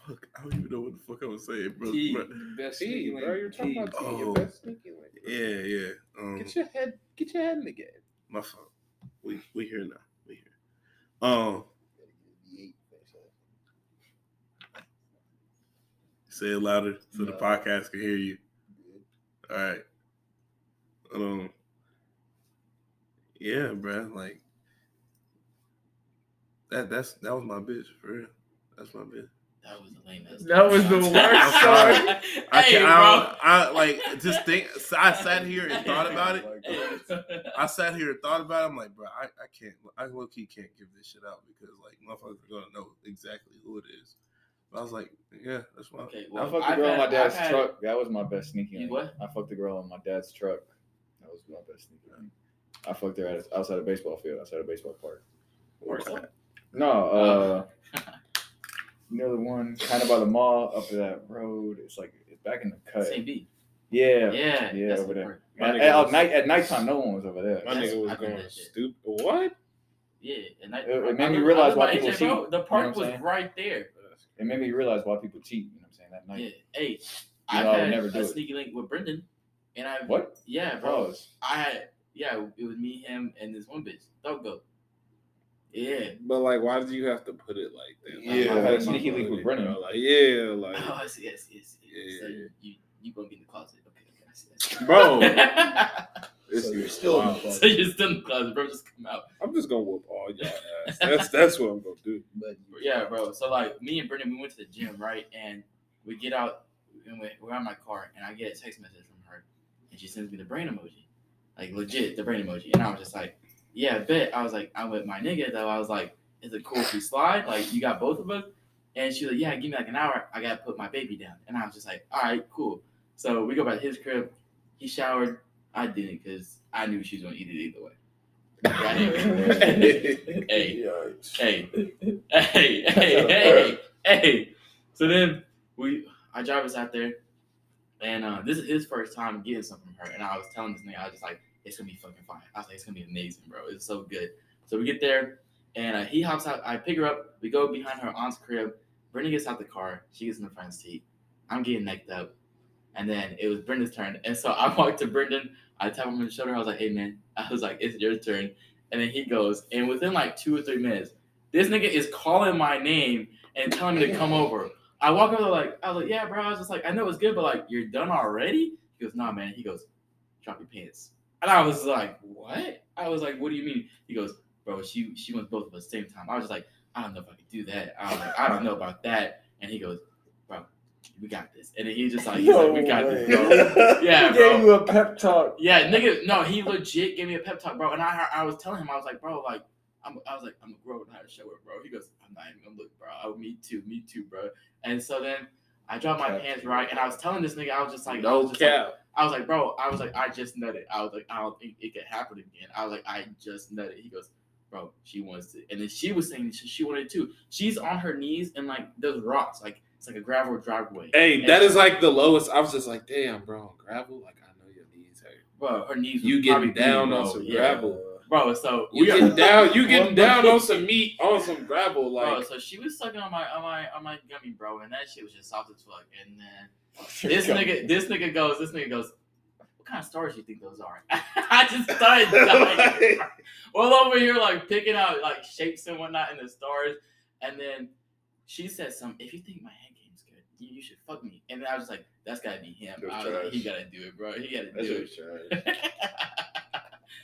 Fuck, I don't even know what the fuck I was saying, bro. T, Bro- best T, sneaky bro, link, you're talking T. about T, Oh. your best sneaky link. bro. Yeah, yeah. Um, Get your head, get your head in the game. my fault. We we here now. We here. Um, say it louder so the podcast can hear you. All right. Um. Yeah, bro. Like that. That's that was my bitch for real. That's my bitch. That was the lamest. That was the worst story. I hey, can't. bro. I, I like just think. so I sat here and thought about it. I sat here and thought about it. I'm like, bro, I, I can't. I low key can't give this shit out because like motherfuckers are gonna know exactly who it is. But I was like, yeah, that's why. Okay, I fucked the I've girl in my dad's had- truck. That was my best sneaky You what? I fucked the girl in my dad's truck. That was my best sneaky link. I fucked her at, outside a baseball field, outside a baseball park. Where's that? No, Oh. uh, you know the one kind of by the mall up that road. It's like it's back in the cut. Same beat. Yeah, Yeah, yeah, over there. At, at was- night, at nighttime, no one was over there. My That's- nigga was I going stupid. What? Yeah, and I, It- it made I me realize I why live people AJ, cheat. bro. The You know park what I'm was saying? right there. It made me realize why people cheat. You know what I'm saying? That night. Yeah. Hey, You I've know, I would had never do a sneaky link with Brendan, and I What? Yeah, bro. Pause. I had yeah, it was me, him, and this one bitch. Doggo. Yeah. But like, why did you have to put it like that? Like, Yeah. why I had a did you sneaky put with it, Brendan. Like, yeah, like, Oh, I see. I see. I see. Yeah, so you, you you gonna be in the closet? Okay. okay I see. I see. bro. So you're still in the closet. so you're still in the closet, bro. Just come out. I'm just gonna whoop all y'all ass. That's that's what I'm gonna do. But Yeah, bro. So like me and Brendan, we went to the gym, right? And we get out and we- we're on my car, and I get a text message from her, and she sends me the brain emoji, like legit the brain emoji, and I was just like, yeah, bet. I was like, I'm with my nigga though. I was like, is it cool if we slide? Like you got both of us? And she was like, yeah, give me like an hour. I gotta put my baby down, and I was just like, all right, cool. So we go back to his crib. He showered. I didn't because I knew she was gonna eat it either way. Hey, hey, hey, hey, hey, hey. So then we, I drive us out there, and uh, this is his first time getting something from her. And I was telling this nigga, I was just like, it's gonna be fucking fine. I was like, it's gonna be amazing, bro. It's so good. So we get there, and uh, he hops out. I pick her up. We go behind her aunt's crib. Brendan gets out the car. She gets in the front seat. I'm getting necked up. And then it was Brendan's turn. And so I walked to Brendan. I tap him on the shoulder. I was like, hey, man. I was like, it's your turn. And then he goes, and within like two or three minutes, this nigga is calling my name and telling me to come over. I walk over like, I was like, yeah, bro. I was just like, I know it's good, but like, you're done already? He goes, nah, man. He goes, drop your pants. And I was like, what? I was like, what do you mean? He goes, bro, she she wants both of us at the same time. I was just like, I don't know if I could do that. I was like, I don't know about that. And he goes, bro, we got this. And then he just like, he's like, we got this, bro. Yeah, he bro. gave you a pep talk. Yeah, nigga, no, he legit gave me a pep talk, bro. And I I was telling him, I was like, bro, like, I'm, I was like, I'm a grown how to show it, bro. He goes, I'm not even gonna look, bro. Oh, me too, me too, bro. And so then I dropped my Cap. pants right, and I was telling this nigga, I was just like, I No was just like. I was like, bro, I was like, I just nutted. I was like, I don't think it could happen again. I was like, I just nutted. He goes, bro, she wants to, and then she was saying she, she wanted to. She's on her knees and like those rocks, like it's like a gravel driveway. Hey, And that she- is like the lowest. I was just like, damn, bro, gravel. Like I know your knees hurt. bro, her knees. You was getting down on some Yeah. gravel. Bro. So You we are, getting down? You getting down on some meat on some gravel? bro. Like So she was sucking on my on my on my gummy, bro, and that shit was just soft as fuck. And then oh, this nigga, this nigga goes, this nigga goes. What kind of stars you think those are? I just started dying. well over here like picking out like shapes and whatnot in the stars, and then she said some. If you think my hand game's good, you, you should fuck me. And then I was like, that's gotta be him. That's I was like, he gotta do it, bro. He gotta That's do just it.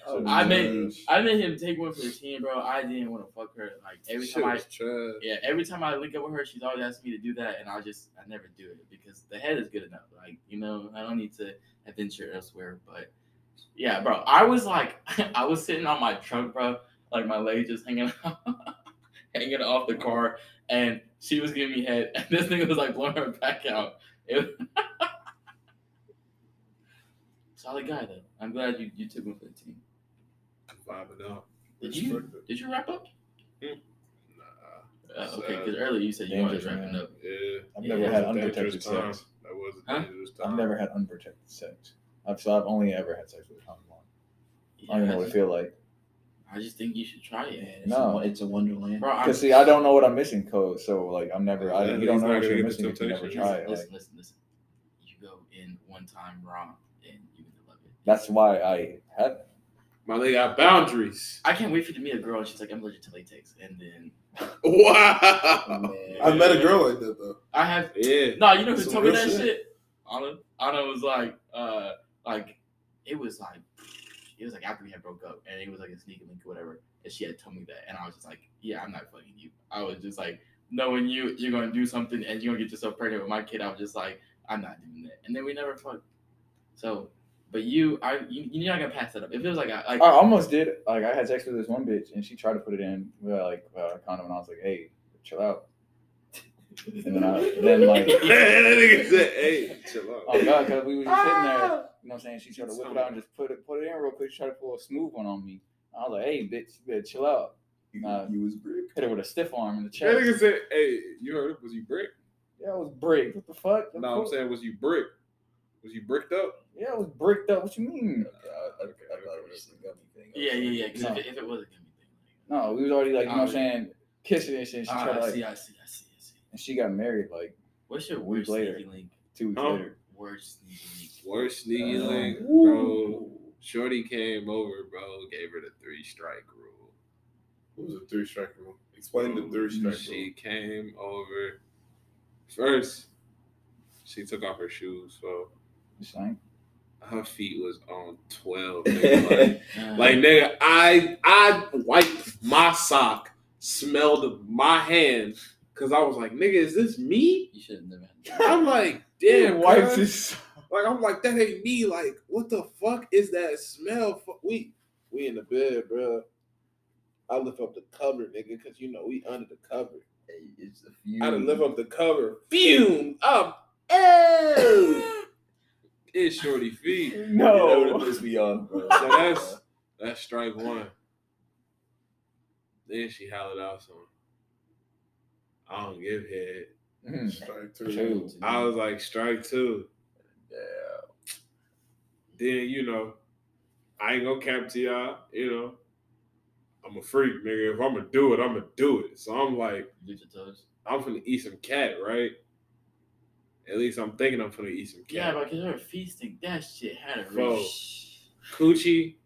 Oh, I made. I made him take one for the team, bro. I didn't want to fuck her. Like every time I was trash. yeah, every time I link up with her, she's always asking me to do that, and I just I never do it because the head is good enough. Like you know, I don't need to adventure elsewhere. But yeah, bro, I was like, I was sitting on my trunk, bro, like my leg just hanging hanging off the car, and she was giving me head, and this nigga was like blowing her back out. It, Solid guy though. I'm glad you, you took him for the team. Vibing out. Did you did you wrap up? Nah. Uh, okay, because earlier you said you wanted Dangerous, wrapping man. up. Yeah. I've never it had was a dangerous unprotected time. sex. That was a Huh? dangerous time. I've never had unprotected sex. I've, so I've only ever had sex with a condom on. I don't even know what it feel like. I just think you should try it. It's No. a, it's a wonderland. Bro, Because see, I don't know what I'm missing, code. So like, I'm never. I, you don't know what you're missing if you never try listen, it. listen, Like, listen, listen. You go in one time wrong, and you're gonna love it. that's why I had. My nigga got boundaries. I can't wait for you to meet a girl, and she's like, "I'm allergic to latex," and then Wow. Man. I met a girl like that though. I have Yeah. no. You know who Some told me that shit. shit? Anna. Anna was like, uh, like it was like it was like after we had broke up, and it was like a sneaky link or whatever, and she had told me that, and I was just like, "Yeah, I'm not fucking you." I was just like, knowing you, you're gonna do something, and you're gonna get yourself pregnant with my kid. I was just like, I'm not doing that, and then we never fucked. So, but you, I, you, you're not gonna pass that up. If it was like, a, like I almost did. Like, I had sex with this one bitch, and she tried to put it in uh, like uh, a condom, and I was like, "Hey, chill out." And then I, then like, that nigga said, hey, chill out. oh god, because we were just sitting there. You know what I'm saying? She tried to whip it out and just put it put it in real quick. She tried to pull a smooth one on me. I was like, "Hey, bitch, you better chill out." You, Nah. you was brick. Hit her with a stiff arm in the chest. That chest. nigga said, hey, you heard it? Was you brick? Yeah, it was brick. What the fuck? No, I'm saying, was you brick? Was you bricked up? Yeah, it was bricked up. What you mean? Okay, I, I, I thought it was the gummy thing. yeah, yeah, yeah. Because No. if, it, if it was a gummy thing, No, we was already like, you know what I'm saying, kissing and shit. She like, tried ah, to I like, see, I see, I see, I see. and she got married like What's your A week worst later. link? two weeks Oh. later. Worst sneaky link. Worst sneaky Um, link, bro. Shorty came over, bro. Gave her the three strike rule. What was a three strike rule? Explain the three strike rule. She came over. First, she took off her shoes, so Just like, her feet was on twelve. nigga. like, like nigga, I I wiped my sock, smelled my hand, cause I was like, nigga, is this me? you should have never. I'm like, damn, wiped cuz. his. Like I'm like that ain't me. Like what the fuck is that smell? We we in the bed, bro. I lift up the cover, nigga, because you know we under the cover. Hey, it's a few. I lift up the cover, fume up. Oh, it's shorty feet. You know what No. pissed me off, bro. So that's that's strike one. Then she hollered out some. I don't give head. Mhm. Strike two. Two. I was like strike two. Yeah. then you know, I ain't gonna cap to y'all. You know, I'm a freak, nigga. If I'm gonna do it, I'm gonna do it. So I'm like, Lift your toes. I'm gonna eat some cat, right? At least I'm thinking I'm gonna eat some Yeah, cat. but because her feet stink, that shit had a Bro. Coochie,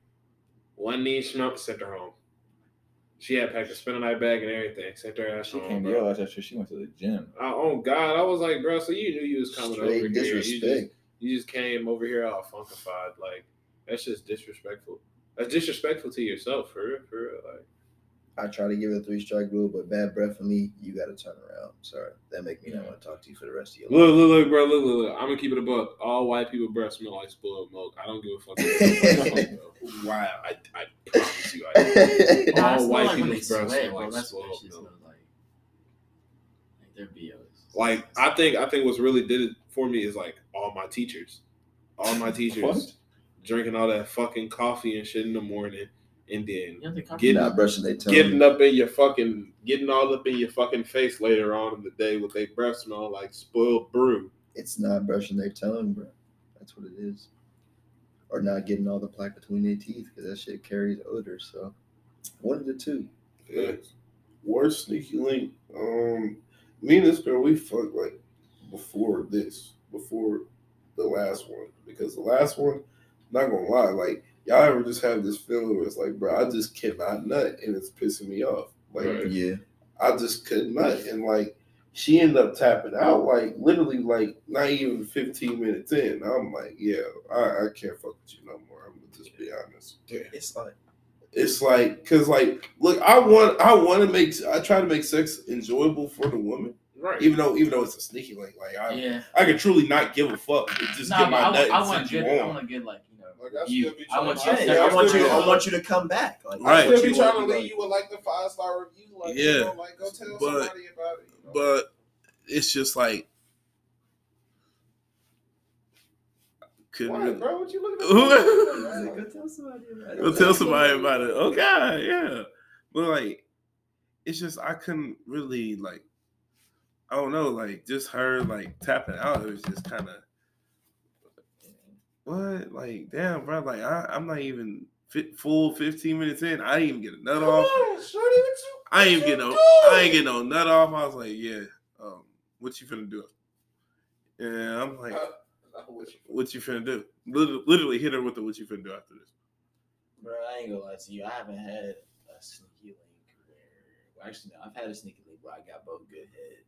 one knee schmuck, sent her home. She had packed a spinning night bag and everything. Sent her ass She home. came to your ass after she went to the gym. I, oh God, I was like, bro. So you knew you was coming over Straight here. You just, you just came over here all funkified. Like that's just disrespectful. That's disrespectful to yourself, for real, for real. Like. I try to give it a three strike rule, but bad breath for me, you got to turn around. Sorry, that make me not want to talk to you for the rest of your life. Look, look, look, bro. Look, look, look. I'm gonna keep it a buck. All white people breath smell like spoiled milk. I don't give a fuck. what you wow, I, I promise you, I do. Nah, All it's white like when people's breath sweat, smell like That's spoiled milk. like. Like their BOs. Like I think, I think what's really did it for me is like all my teachers, all my teachers What? drinking all that fucking coffee and shit in the morning, and then You know, they Get- Not brushing their tongue. getting up in your fucking, getting all up in your fucking face later on in the day with their breath smell like spoiled brew. It's not brushing their tongue, bro. That's what it is. or not getting all the plaque between their teeth because that shit carries odor. So one of the two. Yeah. Worst sneaky link. Um, me and this girl, we fucked like before this, before the last one, because the last one, not gonna lie, like y'all ever just have this feeling where it's like, bro, I just cannot nut, and it's pissing me off. Like Right. Yeah. I just couldn't nut, and like she ended up tapping out, like literally, like not even fifteen minutes in. I'm like, yeah, I, I can't fuck with you no more. I'm gonna just be honest. Yeah. It's like It's like, cause like, look, I want, I want to make, I try to make sex enjoyable for the woman, Right. even though, even though it's a sneaky link. Like, I, Yeah. I could truly not give a fuck. Just Nah, get my I, nut I and want send you good. I on. want to get like you know. Like I you. still be I want you. I to- I want you. I want you to come back. Like, Right. I still be you trying to leave you with like the five star review. Like, Yeah. you know, like go tell But- somebody about it. You know? But it's just like, couldn't. What, really- bro? What you looking at? Go tell somebody about it. Go tell somebody about it. Oh, okay, yeah. But like, it's just I couldn't really like. I don't know, like just her like tapping out. It was just kind of what, like, damn, bro. Like I, I'm not even fit, full 15 minutes in. I didn't even get a nut Come off. on, shorty, what you? I ain't what get no, doing? I ain't get no nut off. I was like, yeah, um, what you finna do? And I'm like, Uh, what you- finna do? Literally, literally hit her with the what you finna do after this. Bro, I ain't gonna lie to you. I haven't had a sneaky link where, well, actually, no, I've had a sneaky link where I got both good head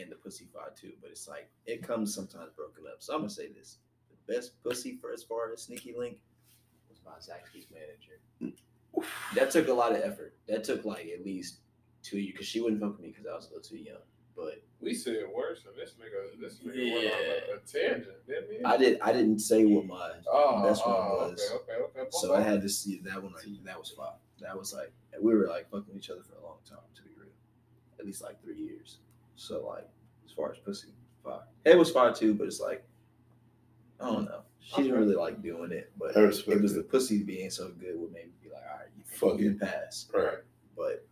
and the pussy fought too. But it's like it comes sometimes broken up. So I'm gonna say this: the best pussy for as far as sneaky link was my Zaxby's manager. That took a lot of effort. That took like at least two years because she wouldn't fuck with me because I was a little too young. But We said it worse, and this nigga, this nigga went on a, a tangent, didn't he? I did. I didn't say what my Oh, That's what it oh, was. Okay, okay, okay. So I had to see that one. Like, that was five. That was like we were like fucking each other for a long time, to be real. At least like three years. So like as far as pussy, five. It was five too, but it's like I don't know. She didn't really like doing it, but I respect it was it. the pussy being so good would make me be like, all right, you Fuck you can pass. Right. But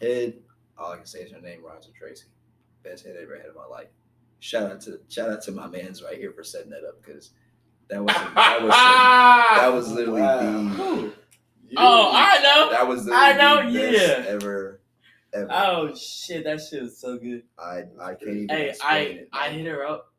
head, all I can say is her name rhymes with Tracy. Best head I ever had in my life. Shout out to shout out to my man's right here for setting that up because that was that was some, that was literally the oh, oh, I know. that was the I know, best yeah. ever ever. Oh shit, that shit was so good. I I can't even Hey, I it. I hit her up,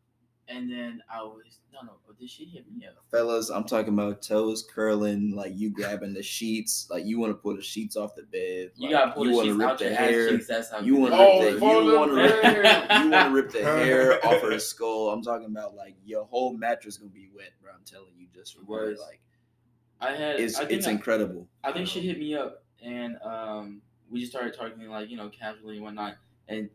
and then I was no no. But did she hit me up? Fellas, I'm talking about toes curling, like you grabbing the sheets, like you want to pull the sheets off the bed. You like, gotta pull you the sheets rip out the your hair. ass cheeks. That's how You want to Oh, rip the you want to rip hair. you want to rip the hair off her skull. I'm talking about like your whole mattress gonna be wet, bro. I'm telling you, just from her, Worse. like I had. it's I it's I, incredible. I think she hit me up, and um, we just started talking like you know casually and whatnot. And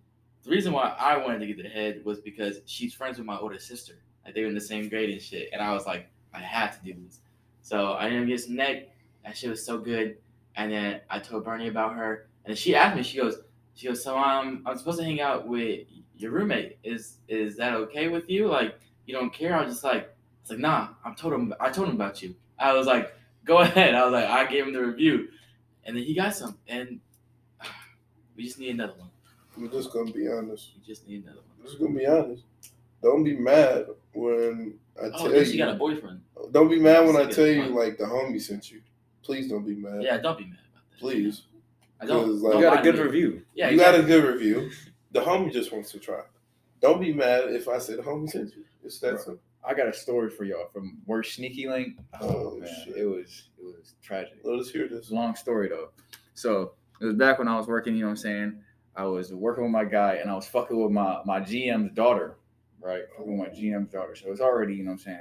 the reason why I wanted to get the head was because she's friends with my older sister. Like they were in the same grade and shit. And I was like, I had to do this. So I ended up getting some neck. That shit was so good. And then I told Bernie about her, and she asked me. She goes, she goes, so um, I'm supposed to hang out with your roommate. Is is that okay with you? Like you don't care? I was just like, I was like, nah. I told him. I told him about you. I was like, go ahead. I was like, I gave him the review, and then he got some, and we just need another one. I'm just gonna be honest. We just need another one. I'm just gonna be honest. Don't be mad when I Oh, tell then she you. got a boyfriend. Don't be mad when I tell you fun. like the homie sent you. Please don't be mad. Yeah, don't be mad about that. Please. I don't. Like, don't You got a good me. review. Yeah, you got a good review. The homie just wants to try. Don't be mad if I said the homie sent you. It's that simple. I got a story for y'all from worst sneaky link. Oh, Oh, man, shit. it was it was tragic. Let us hear this. long story though. So it was back when I was working, you know what I'm saying? I was working with my guy and I was fucking with my, my GM's daughter, right? Fucking with my GM's daughter. So it's already, you know what I'm saying?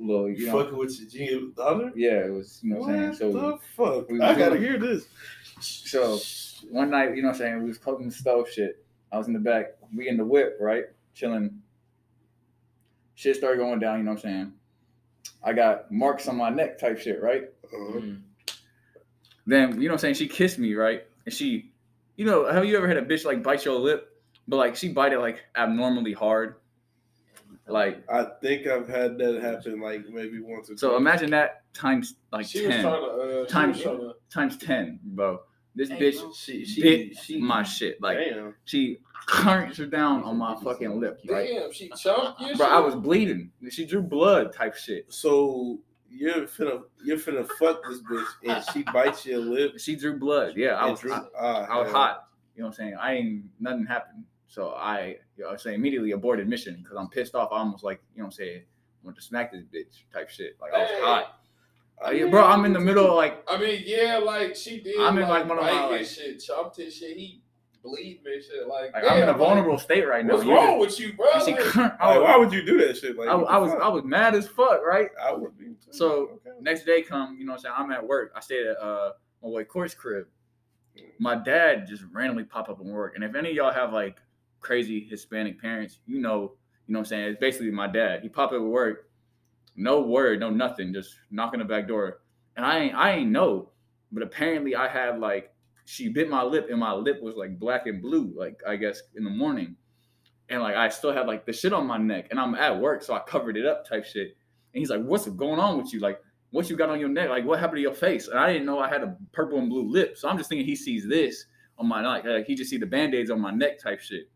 A little, You you know. fucking with your GM's daughter? Yeah, it was, you know what I'm saying? What So the fuck? we I gotta doing- hear this. So one night, you know what I'm saying, we was cooking the stove shit. I was in the back, we in the whip, right? Chilling. Shit started going down, you know what I'm saying? I got marks on my neck type shit, right? Uh-huh. Mm. Then you know what I'm saying? She kissed me, right? And she, you know, have you ever had a bitch like bite your lip? But like she bite it like abnormally hard. Like I think I've had that happen like maybe once or twice. so twice. imagine that times like she was ten. trying to. Uh, she Time- was trying to times ten, bro. This Hey, bitch bro. She she bit she my shit. Like damn. she crunched her down on my fucking lip, right? Damn, she chunked your Bro, I was bleeding. She drew blood type shit. So you're finna you're finna fuck this bitch and she bites your lip. She drew blood. Yeah, I was drew- I, ah, I was hell. hot. You know what I'm saying? I ain't nothing happened. So I you know, I say immediately aborted mission because I'm pissed off. I almost like, you know what I'm saying, want to smack this bitch type shit. Like I was Hey. hot. Uh, yeah, bro, I'm in the middle of like I mean, yeah, like she did. I'm in, like, like, one of my, like- shit, chopped his shit. He bleeding and shit. Like, like I'm in a vulnerable Like, state right now. what's You- wrong with you, bro? and she Like, I Like, why would you do that shit? Like I, I was fuck? I was mad as fuck, right? I would be. too. So, Okay. Next day come, you know what I'm saying? I'm at work. I stayed at uh my boy Court's crib. My dad just randomly pop up in work. And if any of y'all have like crazy Hispanic parents, you know, you know what I'm saying? It's basically my dad. He pop up at work, no word, no nothing, just knocking the back door. And I ain't I ain't know. But apparently I had like she bit my lip and my lip was like black and blue, like I guess in the morning. And like I still had like the shit on my neck and I'm at work, so I covered it up type shit. And he's like, What's going on with you? Like, what you got on your neck? Like, what happened to your face? And I didn't know I had a purple and blue lip. So I'm just thinking he sees this on my like uh, he just see the band-aids on my neck type shit.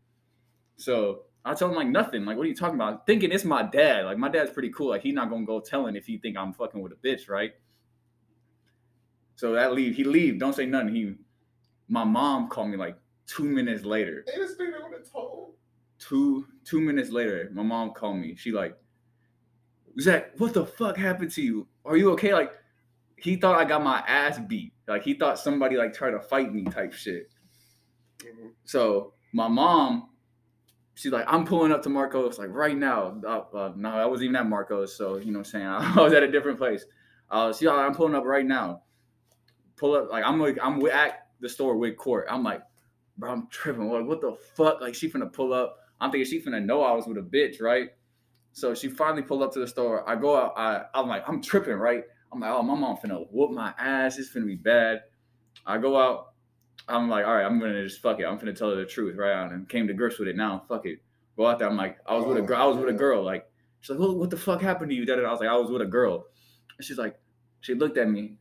So I told him like nothing. Like, what are you talking about? Thinking it's my dad. Like my dad's pretty cool. Like he's not gonna go telling if he think I'm fucking with a bitch, right? So that leave he leave. Don't say nothing. He my mom called me like two minutes later. hey, this nigga would have told. Two two minutes later, my mom called me. She like, Zach, what the fuck happened to you? Are you okay? Like, he thought I got my ass beat. Like he thought somebody like tried to fight me type shit. Mhm. So my mom, she's like, I'm pulling up to Marcos like right now. Uh, uh, no, I wasn't even at Marcos, so you know what I'm saying. I was at a different place. Uh, see, I'm pulling up right now. Pull up, like I'm like I'm at the store with Court. I'm like, bro, I'm tripping. Like, what the fuck? Like she finna pull up. I'm thinking she finna know I was with a bitch, right? So she finally pulled up to the store. I go out. I, I'm like, I'm tripping, right? I'm like, oh, my mom finna whoop my ass. It's finna be bad. I go out. I'm like, all right, I'm gonna just fuck it. I'm finna tell her the truth, right? And came to grips with it. Now, fuck it. Go out there. I'm like, I was with a Oh, girl. I was with a girl. Like, she's like, what, what the fuck happened to you? Da-da-da. I was like, I was with a girl. And she's like, she looked at me,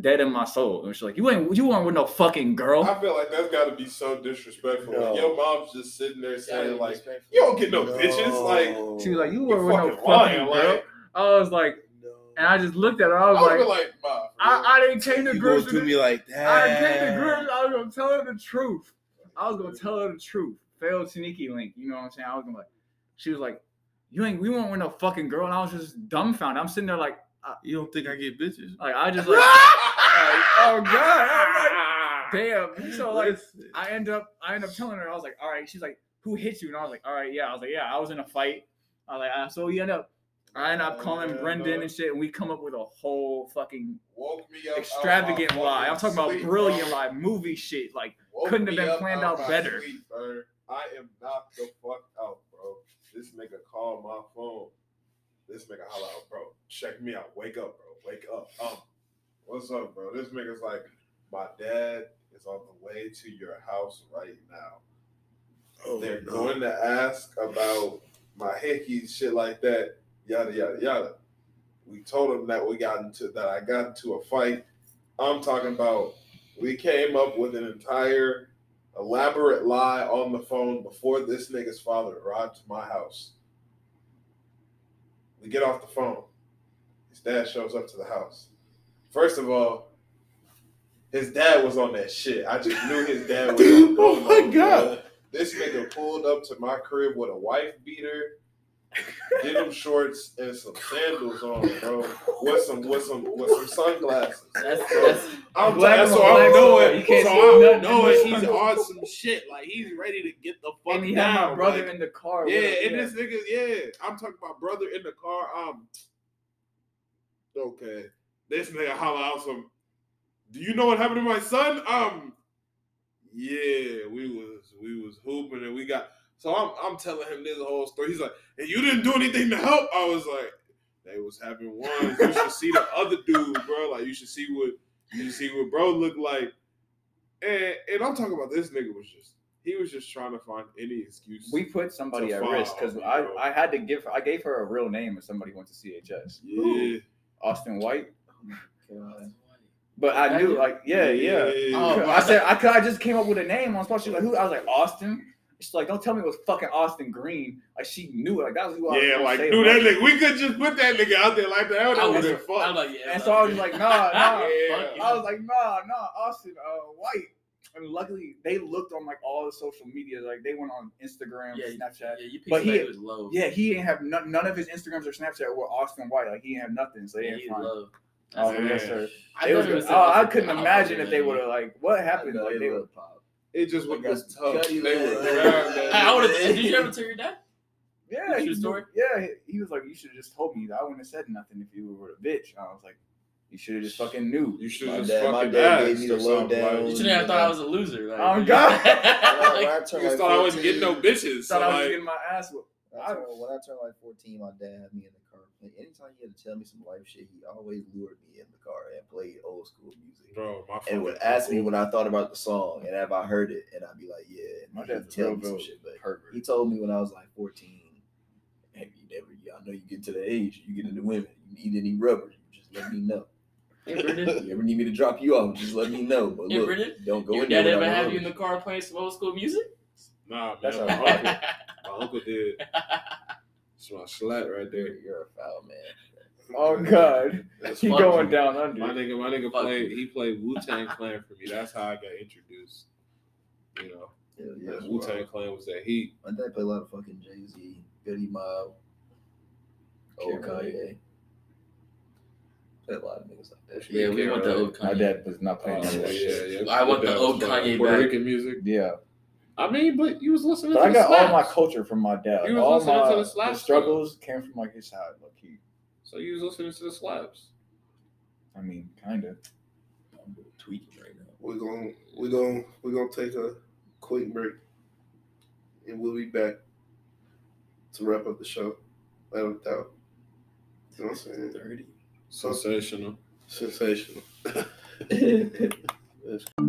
dead in my soul, and she's like, you ain't, you weren't with no fucking girl. I feel like that's got to be so disrespectful. No. Like, your mom's just sitting there saying, Yeah, like, you don't get no, bitches. Like, She was like, you weren't with no fucking fucking lying. girl. Like, I was like, and I just looked at her. I I was would like, like, ma. I, I didn't came to you grips with to it. me like that. I came to grips. I was gonna tell her the truth. I was gonna tell her the truth. Failed sneaky link. You know what I'm saying? I was gonna like. She was like, "You ain't. We weren't with no fucking girl." And I was just dumbfounded. I'm sitting there like, You don't think I get bitches? like I just like, like, oh god. I'm like, damn. So like, Listen. I end up, I end up telling her. I was like, all right. She's like, who hit you? And I was like, all right, yeah. I was like, yeah. I was in a fight. I was like, uh, so we end up. I end up Oh, calling man, Brendan dog. and shit, and we come up with a whole fucking woke me up. extravagant lie. I'm talking about brilliant bro. lie, movie shit. Like, Woke Couldn't have been up planned out out better. sleep. I am knocked the fuck out, bro. This nigga called my phone. This nigga holla out, bro. Check me out. Wake up, bro. Wake up. Um, what's up, bro? This nigga's like, my dad is on the way to your house right now. Oh, They're no. going to ask about my hickey, shit like that, yada yada yada. We told him that we got into that I got into a fight. I'm talking about we came up with an entire elaborate lie on the phone before this nigga's father arrived to my house. We get off the phone. His dad shows up to the house. First of all, his dad was on that shit. I just knew his dad was on Oh my bro. God. This nigga pulled up to my crib with a wife beater, denim shorts, and some sandals on, bro. With some with some with some sunglasses. That's that's I'm Black that's on so I'm black, knowing. you can't So see I'm nothing knowing he's on some shit. Like he's ready to get the fuck and he down. had my brother like, in the car. yeah, with him, and this nigga, yeah. I'm talking about brother in the car. Um, okay. This nigga holla out some. Do you know what happened to my son? Um, yeah, we was we was hooping and we got. So I'm I'm telling him this whole story. He's like, and you didn't do anything to help. I was like, they was having ones. You should see the other dude, bro. Like you should see what you see what bro looked like. And and I'm talking about this nigga was just he was just trying to find any excuse. We put somebody To at risk because I, I had to give her I gave her a real name if somebody went to CHS. yeah. Austin White. God. But I knew, like, yeah, yeah. Oh, I said, I, could- I just came up with a name on spot. She's like, who? I was like, Austin. She's like, don't tell me it was fucking Austin Green. Like, she knew it. Like, that was who I was Yeah, like say, dude, like- that nigga. We could just put that nigga out there like that. That I would was, have I been was fun. like, yeah. And so I was like, nah, nah. Yeah. I was like, nah, nah, Austin, uh, White. And luckily, they looked on like all the social media. Like, they went on Instagram, yeah, Snapchat. Yeah, you picked But he- somebody who's low. Yeah, he didn't have none, none of his Instagrams or Snapchat were Austin White. Like, he didn't have nothing. So they yeah, didn't find. low. Oh, That's- yes, sir. I They was never good. said oh, I couldn't imagine if they would have like what happened. I Like they they would. pop. It just They was got tough. They Lane. was around. I would have. Did you ever tell your dad? Yeah, True he, story? yeah. He, he was like, "You should have just told me. That I wouldn't have said nothing if you were a bitch." And I was like, "You should have just fucking knew." You should My just dad- my fucking dad gave me the or something, lowdown. like, You You shouldn't have thought I was a loser. Like, Oh, God. When I, when I turned just like thought I wasn't getting no bitches. So Thought I was like, getting my ass whooped. When I, turned, when I turned like 14, my dad had me in the car. Like, anytime he had to tell me some life shit, he always lured me in the car and played old school music. bro, my And would ask me uncle- when I thought about the song and have I heard it, and I'd be like, yeah. And My he'd dad's tell real, me some shit, but pervert. he told me when I was like 14, hey, you never, I know you get to the age, you get into women, you need any rubber, you just let me know. Hey, Brendan, you ever need me to drop you off, just let me know. But Hey, look, Brendan, don't go your in there dad ever without no have you in the car playing some old school music? Nah, man, That's my uncle, my uncle did. That's my slat right there. You're, you're a foul man. Oh God, That's he my- going down under. My nigga, my nigga Fuck played. He played Wu Tang Clan for me. That's how I got introduced. You know, Yeah, yeah. Wu Tang Clan was that heat. My dad played a lot of fucking Jay Z, Goodie Mob, old Kanye. Kanye. Played a lot of niggas like that. Yeah, we want the old Kanye. My dad was not Oh, playing none of that yeah, shit. yeah. I want the old was Kanye Puerto. Rican music. Yeah, I mean, but you was listening. but to I the got all my culture from my dad. Like, You was all listening my to the the slaps, struggles came from like his side. Like he, So you was listening to the slaps. I mean, kind of. I'm tweaking right now. We're gonna we're gonna we're gonna take a quick break, and we'll be back to wrap up the show. Without a doubt. You know what I'm saying? Thirty. Sensational. Sensational.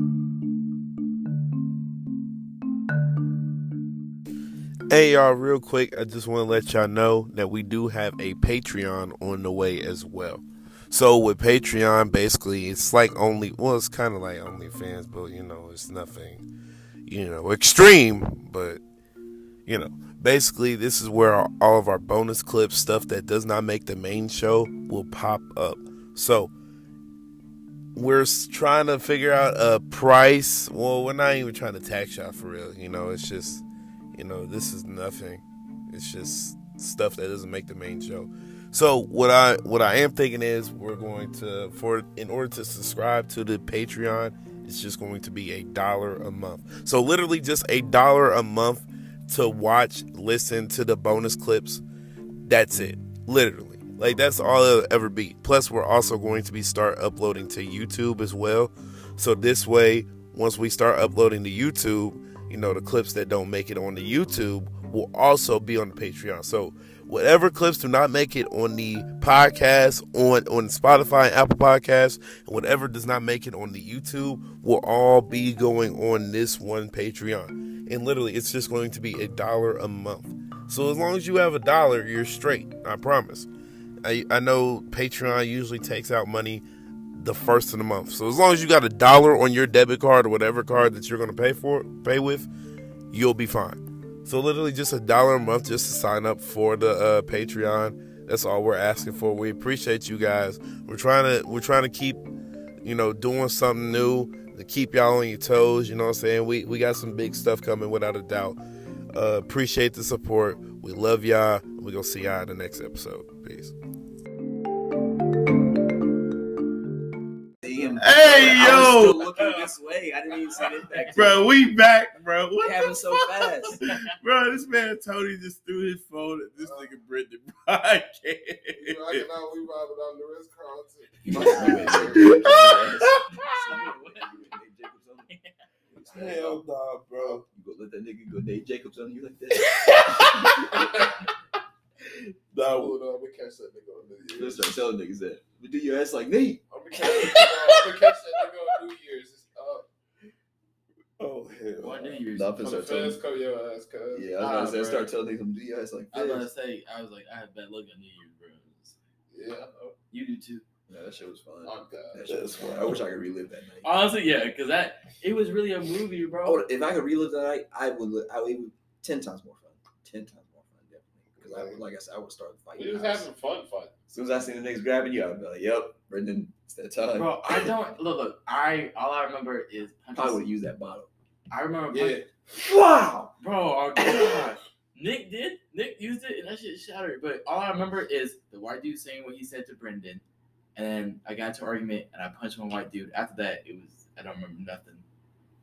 Hey y'all, real quick, I just want to let y'all know that we do have a Patreon on the way as well. So with Patreon, basically, it's like only well, it's kind of like OnlyFans, but you know, it's nothing, you know, extreme. But you know, basically, this is where our, all of our bonus clips, stuff that does not make the main show, will pop up. So we're trying to figure out a price. Well, we're not even trying to tax y'all for real. You know, it's just, you know, this is nothing. It's just stuff that doesn't make the main show. So what I what I am thinking is we're going to for in order to subscribe to the Patreon, it's just going to be a dollar a month. So literally just a dollar a month to watch, listen to the bonus clips. That's it. Literally. Like that's all it'll ever be. Plus we're also going to be start uploading to YouTube as well. So this way, once we start uploading to YouTube, you know, the clips that don't make it on the YouTube will also be on the Patreon. So whatever clips do not make it on the podcast on on Spotify Apple Podcasts, and whatever does not make it on the YouTube will all be going on this one Patreon. And literally it's just going to be a dollar a month. So as long as you have a dollar, you're straight. I promise. I, I know Patreon usually takes out money the first of the month. So as long as you got a dollar on your debit card or whatever card that you're to pay for, pay with, you'll be fine. So literally just a dollar a month just to sign up for the uh, Patreon. That's all we're asking for. We appreciate you guys. We're trying to we're trying to keep you know doing something new to keep y'all on your toes. You know what I'm saying? We we got some big stuff coming without a doubt. Uh, appreciate the support. We love y'all. We're gonna see y'all in the next episode. Peace. See him- Hey, I was yo! still looking this way. I didn't even see this back. Bro, we back, bro. What What happened so fuck? fast? Bro, this man Tony just threw his phone at this nigga Brendan podcast. You rocking out, we robbing on the Ritz Carlton. You must have Hell nah, bro. You go let that nigga go Nate Jacobs on you like that. Nah, Hold on, I'm gonna catch that nigga on New Let's start telling niggas that. But do your ass like Nate. I'm gonna catch that nigga, I'm gonna catch that nigga on New Year's. It's up. oh hell. What New Year's? Nah, I'm finna start telling fans, cover your ass, cuz. Yeah, I was Nah, gonna say bro. start telling niggas do your ass like I was this. gonna say, I was like, I had bad luck on New Year's, bro. Yeah, I know. You do too. Yeah, that shit was fun. I'm dead. That shit was fun. I wish I could relive that night. Honestly, yeah, because that it was really a movie, bro. Oh, if I could relive that night, I would. I would it would ten times more fun. Ten times more fun, definitely. Because I would, like I said, I would start the fight. We was house. having fun, fun. As soon as I seen the niggas grabbing you, I'd be like, "Yep, Brendan, it's that time." Bro, I don't look. Look, I all I remember is Probably would use that bottle. I remember, Yeah. punch- Wow. bro. Oh god, Nick did. Nick used it, and that shit shattered. But all I remember is the white dude saying what he said to Brendan, and then I got into an argument, and I punched one white dude. After that, it was I don't remember nothing.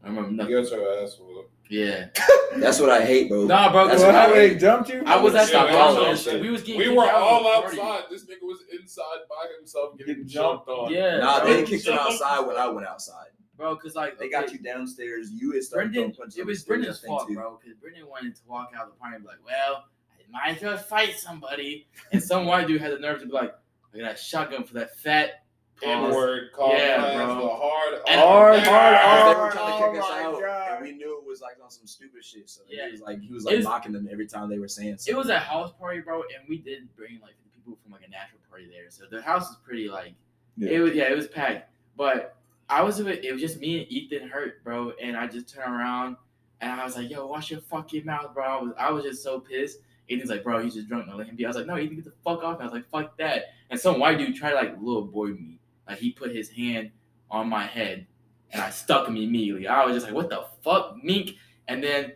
I don't remember You got your ass whooped. Yeah. That's what I hate, bro. Nah, bro. That's what I, I hate. jumped you? I was at Yeah, the we house. all and said- We was getting. We were all the party. outside. This nigga was inside by himself getting Getting jumped on. Yeah. Nah, bro. they kicked him outside when I went outside. Bro, cause like They got you downstairs. You had started Brendan, throwing punches it on was the stairs, Brendan's I think, fault, too. bro, because Brendan wanted to walk out of the party and be like, well, I might as well fight somebody. And some white dude had the nerve to be like, I got a shotgun for that fat N word, call Yeah, yeah, bro. the hard, And- Hard, Yeah. hard, they were hard. trying to kick us Oh my out, God. and we knew it was like on some stupid shit. So Yeah. he was like, he was like It's- mocking them every time they were saying something. It was a house party, bro, and we did bring like people from like a natural party there. So the house is pretty like Yeah. it was yeah, it was packed. But I was with it was just me and Ethan hurt, bro, and I just turned around and I was like, yo, wash your fucking mouth, bro. I was I was just so pissed. Ethan's like, bro, he's just drunk, no let him be. I was like, no, Ethan, get the fuck off. And I was like, fuck that. And some white dude tried to like little boy me. Like he put his hand on my head and I stuck him immediately. I was just like, what the fuck, mink? And then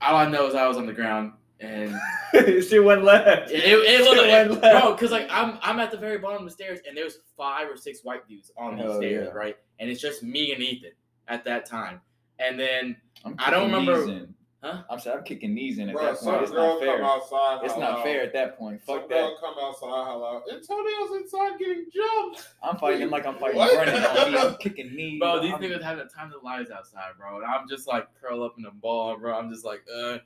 all I know is I was on the ground and shit went left. it, it, it looked like, went left. bro, because like I'm I'm at the very bottom of the stairs and there's five or six white dudes on these Hell stairs, yeah. right? And it's just me and Ethan at that time. And then I'm I don't kicking remember-. Huh? I'm saying I'm kicking knees in at Bro, that point. It's not come fair. outside. It's not fair at that point. Some Fuck that. girl come outside, holla. out, Antonio's inside getting jumped. I'm fighting like I'm fighting What? Brennan on me. I'm kicking knees. bro, these I'm- niggas having the time of their lives outside, bro. And I'm just like curl up in the ball, bro. I'm just like, uh.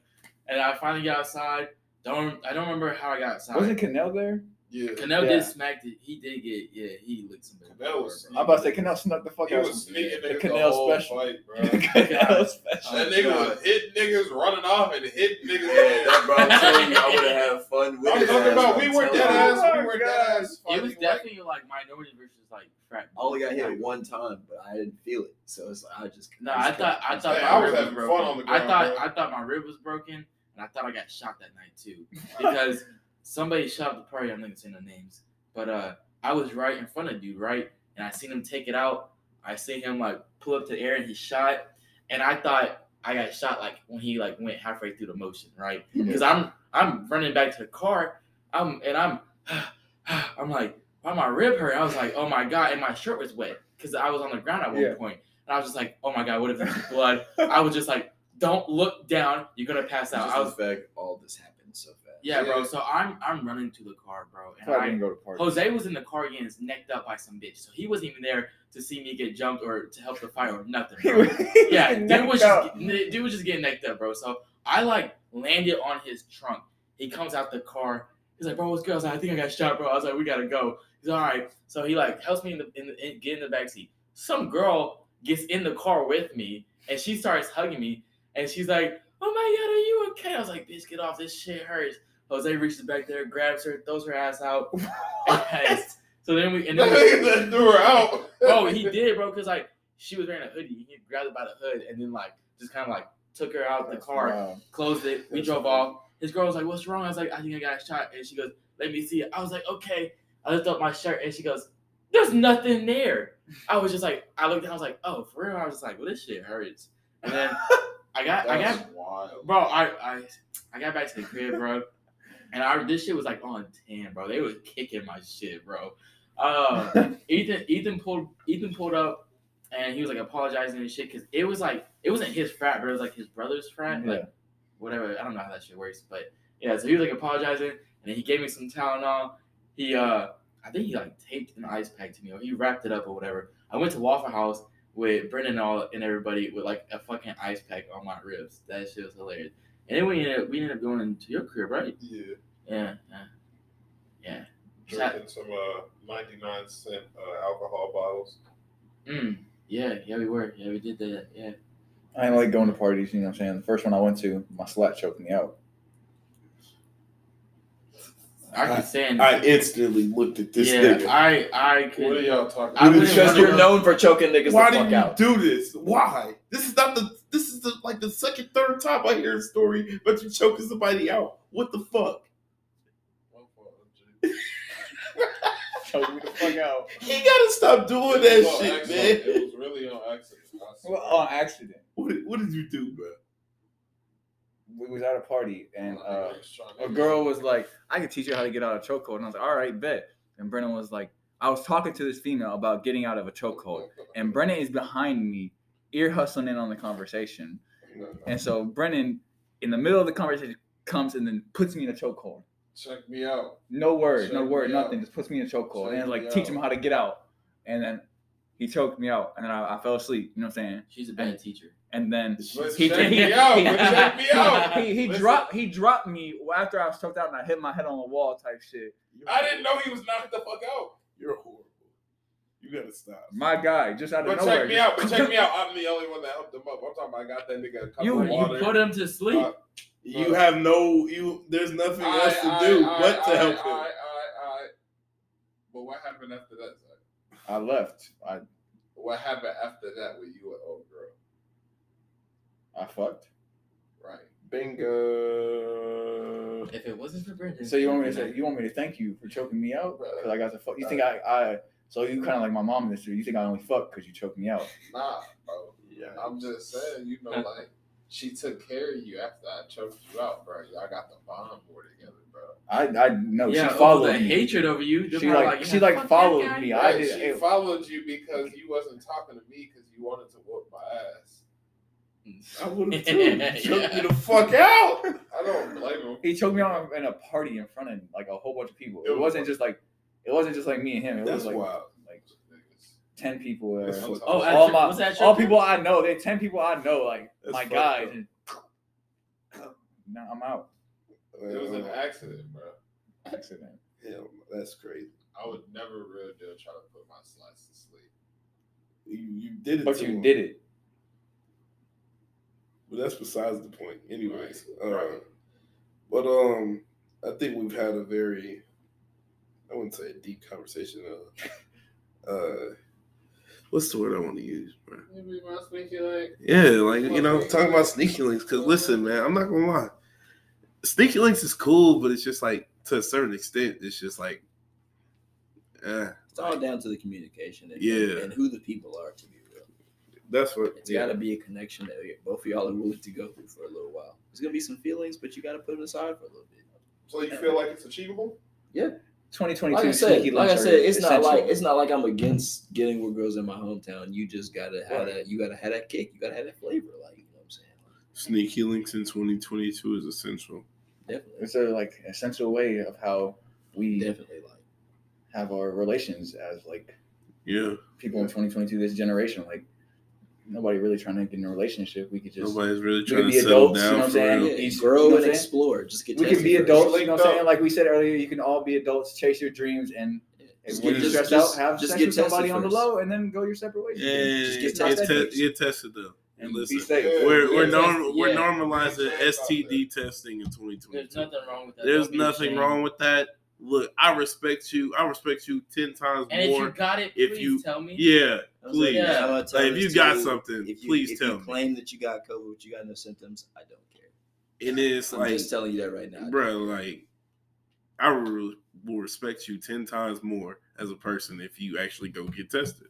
And I finally got outside. Don't I don't remember how I got outside. Wasn't Canel there? Yeah. Canel Yeah. did smack it. He did get yeah. He licked somebody. Canel was I'm about to say Canel snuck the fuck He out. was sneaking The niggas the, Canel special. fight, bro. Canel special. That nigga was hitting niggas, running off, and hitting niggas. Yeah, that bro, I'm telling you, I would have had fun with I'm talking about we were telling dead ass. Oh We were God. dead ass. It was like- definitely like minority versus like frat. I only got hit one time, but I didn't feel it. So it's like I just No, I I thought I thought my I was rib was having fun broken. on the I thought. I thought my rib was broken, and I thought I got shot that night too because somebody shot up the party. I'm not gonna say no names, but uh, I was right in front of dude, right, and I seen him take it out. I seen him like pull up to the air and he shot, and I thought I got shot like when he like went halfway through the motion, right? Because I'm I'm running back to the car, I'm and I'm I'm like, why my rib hurt? I was like, oh my god, and my shirt was wet because I was on the ground at one Yeah. point. And I was just like, oh my god, what if there's blood? I was just like, don't look down, you're gonna pass out. I was like, all this happened so fast. Yeah, bro. So I'm I'm running to the car, bro, and I I didn't go to party. Jose was in the car getting necked up by some bitch, so he wasn't even there to see me get jumped or to help the fight or nothing. He Bro. was- yeah, dude was just dude was just getting necked up, bro. So I like landed on his trunk. He comes out the car. He's like, bro, what's good? I was like, I think I got shot, bro. I was like, we gotta go. He's all right. So he like helps me in the, in the in, get in the back seat. Some girl gets in the car with me and she starts hugging me and she's like, oh my god, are you okay? I was like, bitch, get off. This shit hurts. Jose reaches back there, grabs her, throws her ass out. so then we and then we, threw her out. oh, he did, bro, because like she was wearing a hoodie. He grabbed her by the hood and then like just kind of like took her out the car, Wow. closed it. We That's drove off. His girl was like, "What's wrong?" I was like, "I think I got shot." And she goes, "Let me see it." I was like, "Okay." I lift up my shirt and she goes, "There's nothing there." I was just like, I looked. I was like, "Oh, for real?" I was just like, "Well, this shit hurts." And then I got, I got, wild. bro, I, I, I got back to the crib, bro, and I this shit was like on ten, bro. They was kicking my shit, bro. Uh, Ethan, Ethan pulled, Ethan pulled up, and he was like apologizing and shit because it was like it wasn't his frat, but it was like his brother's frat, Yeah. like whatever. I don't know how that shit works, but yeah. So he was like apologizing, and then he gave me some Tylenol. He, uh, I think he like taped an ice pack to me, or he wrapped it up or whatever. I went to Waffle House with Brendan and all and everybody with like a fucking ice pack on my ribs. That shit was hilarious. And then we ended up, we ended up going into your crib, right? Yeah. Yeah, yeah, yeah. Shout- Drinking some uh, 99 cent uh, alcohol bottles. Mm, yeah, yeah, we were. Yeah, we did that. Yeah. I didn't like going to parties, you know what I'm saying? The first one I went to, my slut choked me out. I can stand. I instantly looked at this yeah, nigga. I I What are y'all talking about? wouldn't Because You're known for choking niggas Why the do you out. do this? Why? This is not the. This is the like the second, third time I hear a story about you choking somebody out. What the fuck? Choke me the fuck out. You gotta stop doing that It shit, accident. man. It was really on accident. Well, on accident. What did, what did you do, bro? We was at a party and uh, nigga was trying to- a girl was like, "I can teach you how to get out of a chokehold," and I was like, "All right, bet." And Brendan was like, "I was talking to this female about getting out of a chokehold, and Brendan is behind me, ear hustling in on the conversation, and so Brendan, in the middle of the conversation, comes and then puts me in a chokehold. Check me out. No word, no Check word, nothing. out. Just puts me in a chokehold, and like me teach him how to get out, and then he choked me out, and then I, I fell asleep. You know what I'm saying? She's a bad teacher. And then But he check he, me out. he- check me out. he, he dropped he dropped me after I was choked out and I hit my head on the wall type shit. I didn't know he was knocked the fuck out. You're horrible. You gotta stop. My guy, just out of But nowhere. check me out. But check me out. I'm the only one that helped him up. I'm talking about I got that nigga a cup You- of you water. You put him to sleep. Uh, You have no. You. There's nothing else to do but to help him. All right, all right. But what happened after that, Zach? I left. I What happened after that with you and old girl? I fucked. Right. Bingo. If it wasn't for Brendan. So you want me to say you want me to thank you for choking me out because I got to fuck. You think I I so you kind of like my mom in this. You think I only fuck because you choked me out? Nah, bro. Yeah. I'm just saying, you know, like she took care of you after I choked you out, bro. Y'all got the bond more together, bro. I I know yeah, she followed the me. hatred over you. She probably like, she like followed guy. me. I Right, did. she it- followed you because you wasn't talking to me because you wanted to whoop my ass. I would have too. Yeah. Choke you the fuck out. I don't blame him. he choked me out in a party in front of like a whole bunch of people. It It was- wasn't just like it wasn't just like me and him. It That's was like wild. like ten people. There. That's Oh, all your- my all your- people I know. They ten people I know. Like That's my fucked guys. And, now I'm out. It was an Uh, accident, bro. Accident. Hell, no, that's crazy. I would never real deal try to put my slice to sleep. You, you did it, But to you him. did it. But that's besides the point, anyways. Right, Uh, right. But um, I think we've had a very, I wouldn't say a deep conversation. Uh, uh, what's the word I want to use, bro? Maybe my sneaky like Yeah, like you know, talking about sneaky links. Because listen, man, I'm not gonna lie, sneaky links is cool, but it's just like to a certain extent, it's just like, eh, It's all down to the communication and, Yeah. and who the people are, to be real. that's what. It's yeah. got to be a connection that both of y'all are willing to go through for a little while. There's going to be some feelings, but you got to put it aside for a little bit. So you feel like it's achievable? 2022 Like I said, like I said, are it's not like it's not like I'm against getting with girls in my hometown. You just gotta have that. You gotta have that kick. You gotta have that flavor. Like you know what I'm saying. Sneaky links in 2022 is essential. Definitely, it's a like essential way of how we definitely. Like have our relations as like Yeah, people in 2022, this generation. Like nobody really trying to get in a relationship. We could just nobody's really we trying could to be settle adults, you know down what I'm saying? real. yeah, Each- grow you know and what I'm saying? explore. Just get we can tested be first. adults. You know what I'm saying? Uh, like we said earlier, you can all be adults. Chase your dreams and. Just when get- you're just- stressed just- out, have just sex get with somebody tested on the low, and then go your separate ways. Yeah, Just get, get get, tested. te- get tested though. and listen, be safe. Yeah. We're we're Yeah. norm- we're Yeah. normalizing Yeah. STD testing in 2022. There's nothing wrong with that. There's Don't nothing wrong with that. Look, I respect you. I respect you ten times And if you more. got it, if please you- tell me. Yeah, Was like, please. Yeah. Like, if you got something, if you, please if tell you me. claim that you got COVID, but you got no symptoms, I don't care. It's I'm like, just telling you that right now. bro, like I will, will respect you ten times more as a person if you actually go get tested.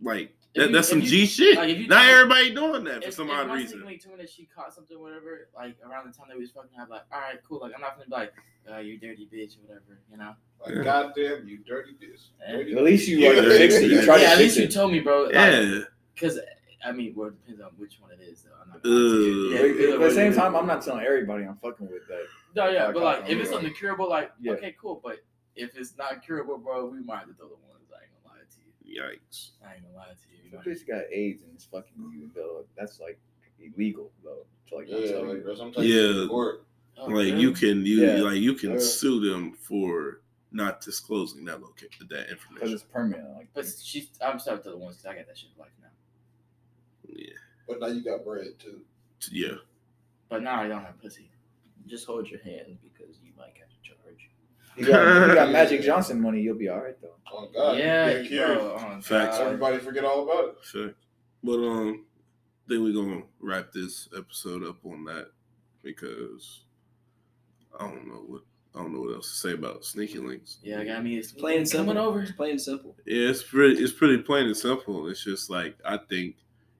Like that, you- that's some you- G shit. like, if you Not tell- everybody doing that for If, some if odd my reason. sibling told me that she caught something, whatever, like around the time that we was fucking, I'm like, all right, cool. Like I'm not gonna be like, uh, you dirty bitch, or whatever, you know. Like, Yeah. goddamn, you dirty bitch. Dirty At least you Yeah. like fix it. You try yeah, to at fix least you told me, bro. Like, Yeah. Because I mean, well, it depends on which one it is, though. I'm not gonna lie to you. Ugh. Yeah, But either at the same time. I'm not telling everybody I'm fucking with that. No, yeah, Like, but like, if it's I'm- something curable, like, Yeah. okay, cool. But if it's not curable, bro, we might have to throw the ones. I ain't gonna lie to you. Yikes. I ain't gonna lie to you. If a bitch got AIDS and is fucking you, though, that's like illegal, though. To like, not Yeah, tell like, you. bro, Yeah. you court. Oh, Like really? you can you Yeah. like you can Yeah. sue them for not disclosing that location that information because it's permanent. Like, But she's. I'm stuck to the ones because I got that shit like now. Yeah. But now you got bread too. Yeah. But now I don't have pussy. Just hold your hand because you might catch a charge. You got, you got Magic Johnson money, you'll be all right though. Oh God. yeah, Get cured. bro. Oh, Facts. God. Everybody forget all about it. Sure. But um, then we're gonna wrap this episode up on that because I don't know what I don't know what else to say about sneaky links. Yeah, I mean. It's Plain and simple. coming over. It's plain and simple. Yeah, it's pretty it's pretty plain and simple. It's just like I think,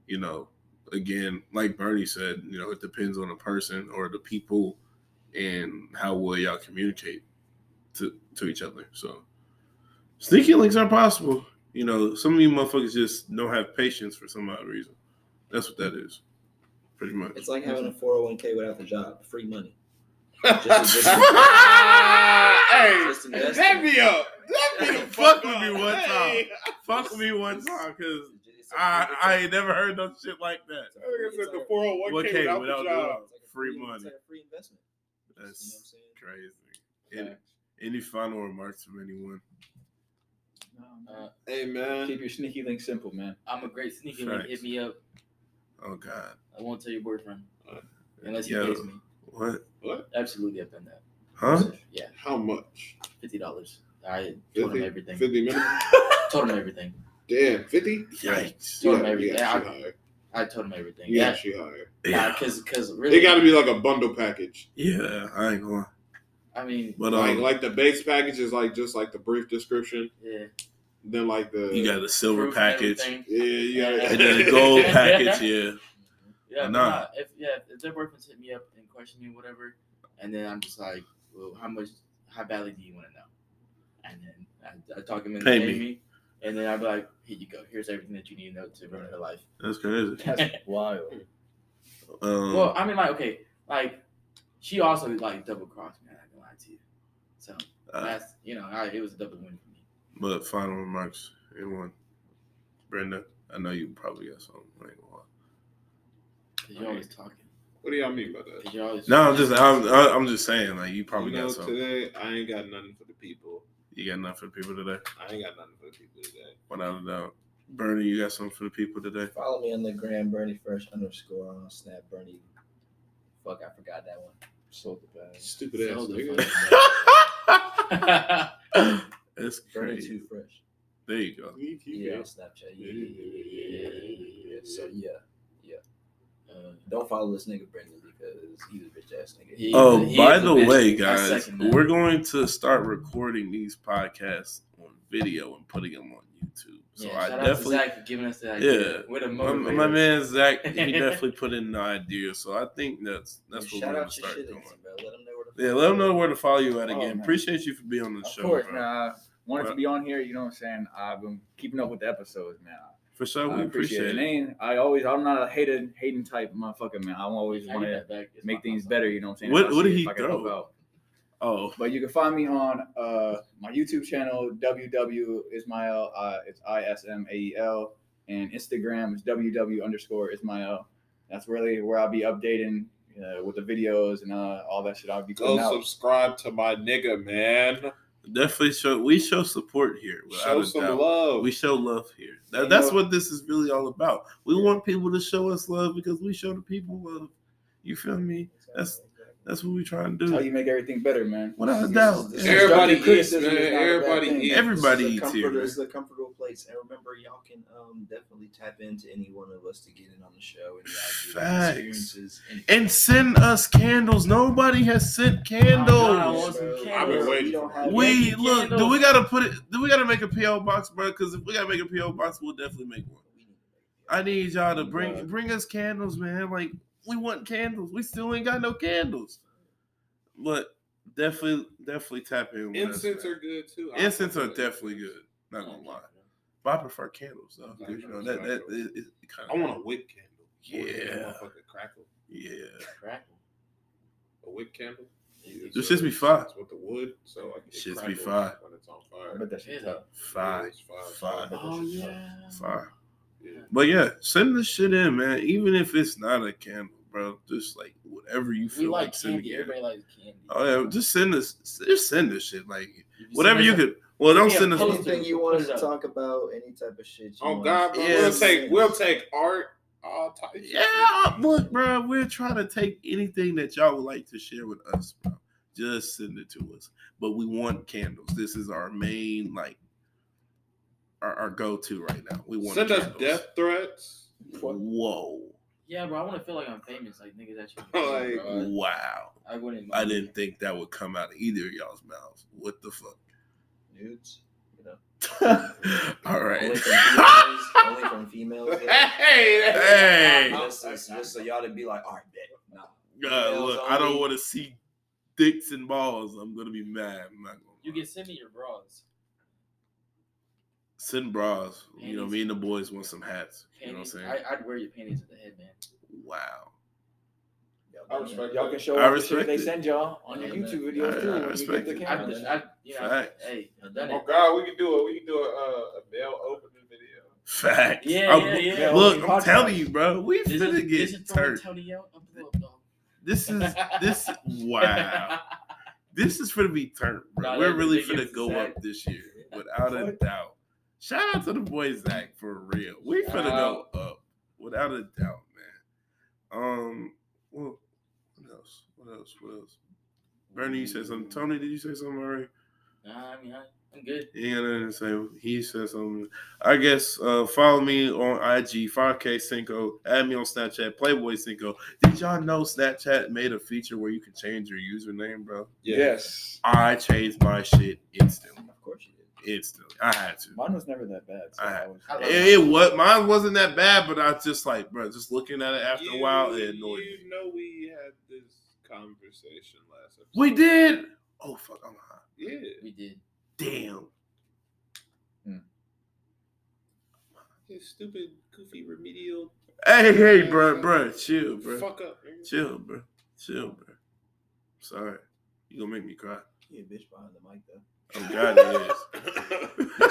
you know, again, like Bernie said, you know, it depends on the person or the people and how well y'all communicate to to each other. So sneaky links are possible. You know, some of you motherfuckers just don't have patience for some odd reason. That's what that is. Pretty much. It's like having a 401k without the job. Free money. hey, Just invest that in me up. That me Fuck fuck with me one time. Hey. Fuck with me one time because It's a- I, it's a- I ain't never heard no shit like that. That nigga said the 401k without, without the the job. job? like a Free It's money. like a free investment. That's You know what I'm saying? crazy. Any, any final remarks from anyone? Uh, Hey man, Keep your sneaky link simple, man. I'm a great sneaky link. Facts. Hit me up. Oh God. I won't tell your boyfriend Uh, unless he yo. pays me. What? what? Absolutely, I've done that. Huh? Yeah, How much? fifty dollars. I told him everything. 50 minutes? Told him everything. Damn, 50? Yikes. Told him Yeah, everything. yeah, I, she higher. I told him everything. Yeah, Yeah, she higher. Yeah. because because really, It got to be like a bundle package. Yeah, I ain't going. I mean, But like um, like the base package is like just like the brief description. yeah, Then like the you got the silver package everything. yeah, you got and then the gold package. Yeah. Yeah, but Nah. nah, if yeah, if their boyfriends hit me up and question me whatever, and then I'm just like, well, how much, how badly do you want to know? And then I, I talk him into Pay paying me. me. and then I'd be like, here you go. Here's everything that you need to know to run her life. That's crazy. That's wild. Um, Well, I mean, like, okay, like she also like double crossed me. I'm not gonna lie to you. So uh, that's you know, I, it was a double win for me. but final remarks. Anyone? Brenda, I know you probably got something. I ain't gonna lie. Cause you're always talking. What do y'all mean by that? You're always No, I'm just I'm I'm just saying like you probably you know, got something. today I ain't got nothing for the people. You got nothing for the people today. I ain't got nothing for the people today. Without a doubt. Bernie, you got something for the people today. Follow me on the gram, Bernie Fresh underscore on Snap Bernie. Fuck, I forgot that one. Sold the bag. Stupid ass So the nigga. That's Bernie crazy. Too Fresh. There you go. Yeah, on Snapchat. Yeah, yeah, yeah, yeah, yeah, yeah, yeah. Yeah, Uh, don't follow this nigga Brendan because he's a bitch ass nigga. He- Oh, he by the way, guys, we're going to start recording these podcasts on video and putting them on YouTube. So yeah, I shout definitely, out to Zach for giving us the idea. Yeah. With a my, motivator. my man Zach, he definitely put in the idea. So I think that's that's what we're going out to start doing. bro. Let them know where to. Yeah, let them know where to follow you at Oh, again. man. Appreciate you for being on the Of show, course, bro. man. I wanted Right. to be on here. You know what I'm saying? I've been keeping up with the episodes, man. For sure, I we appreciate, appreciate it. And it. I always, I'm not a hated, hating type motherfucker, man. I always want to that back. It's make things fault. better. You know what I'm saying? What- what did he I throw? out. Oh, But you can find me on uh, my YouTube channel, WW Ismael. Uh, it's I S M A E L. And Instagram is WW underscore Ismael. That's really where I'll be updating uh, with the videos and uh, all that shit I'll be putting Go out. subscribe to my nigga, man. definitely show. We show support here. Show some doubt. love. We show love here. That, that's know- what this is really all about. We want people to show us love because we show the people love. You feel me? That's that's what we trying to That's how you make everything better, man. Without a doubt. This. Everybody Constructive eats, man. criticism is not a bad Everybody eats. Everybody is eats here, comfortable- man. This is a comfortable place, and remember, y'all can um, definitely tap into any one of us to get in on the show and the Facts. experiences. And, And send us candles. Nobody has sent candles. God, I want some Bro, candles. I've been waiting We don't have we Yankee look. Do we gotta put it? Do we gotta make a PO box, bro? Because if we gotta make a PO box, we'll definitely make one. I need y'all to bring bring us candles, man. Like we want candles. We still ain't got no candles. But definitely, definitely tap in. Incense are good too. I Incense are definitely good. Not gonna lie. But I prefer candles though. 'cause, You know that that it, it, kind I want a wick candle. Yeah. Crackle. Yeah. Crackle. A wick candle. This just be fire. It's with the wood, so like it Shits be crackles fire. when it's on I fire. bet that shit's Fire. Fire. Fire. Oh yeah. Fire. Yeah. But yeah, send this shit in, man. Even if it's not a candle, bro. Just like whatever you We feel like like, send candy. Everybody likes candy. Oh yeah, just send us. Just send this shit. Like If whatever you us could. Well, don't send us. anything you want us to talk about, any type of shit. You Oh want God, bro. Yeah, we'll take we'll take art. All types. Yeah, look, bro. We're trying to take anything that y'all would like to share with us, bro. Just send it to us. But we want candles. This is our main like our, our go-to right now. We want Send us death threats. Whoa! Yeah, bro. I want to feel like I'm famous, like niggas actually. Like- bro. Wow! I wouldn't. I didn't think that would come out of either of y'all's mouths. What the fuck? Nudes. You know. All right. Only from females. only from females. Hey, Hey. Just, just, just so y'all didn't be like, all right, bet. Nah. Uh, look, I don't want to see dicks and balls. I'm gonna be mad. I'm not gonna You lie. can send me your bras. Send bras. You know, me and the boys want some hats. You know what I'm saying? I, I'd wear your panties at the head, man. wow. I respect Y'all can show I off the respect they send y'all on your YouTube man. videos I- too. I when you respect get the it. I camera. just, I, you know, Facts. hey, done Oh it. God, we can do it. We can do a uh, a mail opening video. Facts. Yeah, I'm- yeah, yeah. Look, Podcast. I'm telling you, bro. We This finna is, get this is turned. Tony out. I'm blow up, dog. This is this. Wow. This is finna be turned, bro. Nah, We're really that finna go Zach. up this year, without a doubt. Shout out to the boy Zach, for real. We Shout finna go up, without a doubt, man. Um, well, what else? What else? What else? Bernie, you said something. Tony, did you say something already? Nah, I mean, I, I'm good. He ain't got nothing to say. He said something. I guess uh, follow me on IG, 5K Cinco. Add me on Snapchat, Playboy Cinco. Did y'all know Snapchat made a feature where you can change your username, bro? Yes. I changed my shit instantly. Instantly. I had to. Mine was never that bad. So I- I was, I It, it was mine wasn't that bad, but I was just like, bro, just looking at it after a while, it annoyed me. You know, we had this conversation last episode. We did. Oh fuck, I'm high. Yeah. We did. Damn. Hmm. His stupid, goofy, remedial. Hey, hey, bro, bro, chill, bro. Fuck up. nigga. Chill, bro. Chill, bro. Sorry. You gonna make me cry. Yeah, bitch behind the mic though. Oh God, it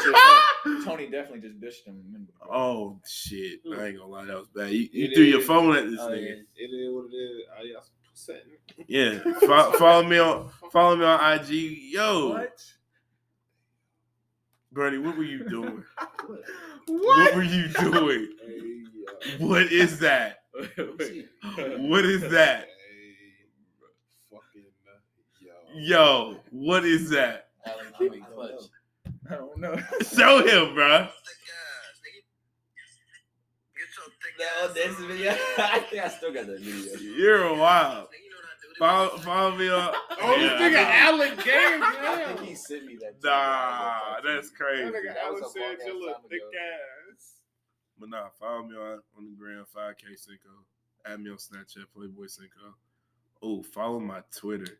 is. Tony definitely just dished him. oh shit! I ain't gonna lie, that was bad. You, you It threw your phone at this Oh, nigga. yeah. It is what it is. I y'all setting. Yeah. Fo- follow me on follow me on IG. Yo, Bernie, what were you doing? what were you doing? Hey, What is that? What is that? Hey, fucking, uh, yo. Yo, what is that? Alan, I don't clutch. know. I don't know. Show him, bro. No, this video. I think I still got that video. You're wild. Follow, follow me on. Oh, this Yeah. nigga Allen I Games, think he sent me that. Nah, that's crazy. That nigga That Allen was a said long-ass you look time thick ago. ass. But nah, follow me on, on the gram, 5K Cinco. Add me on Snapchat, Playboy Cinco. Oh, follow my Twitter.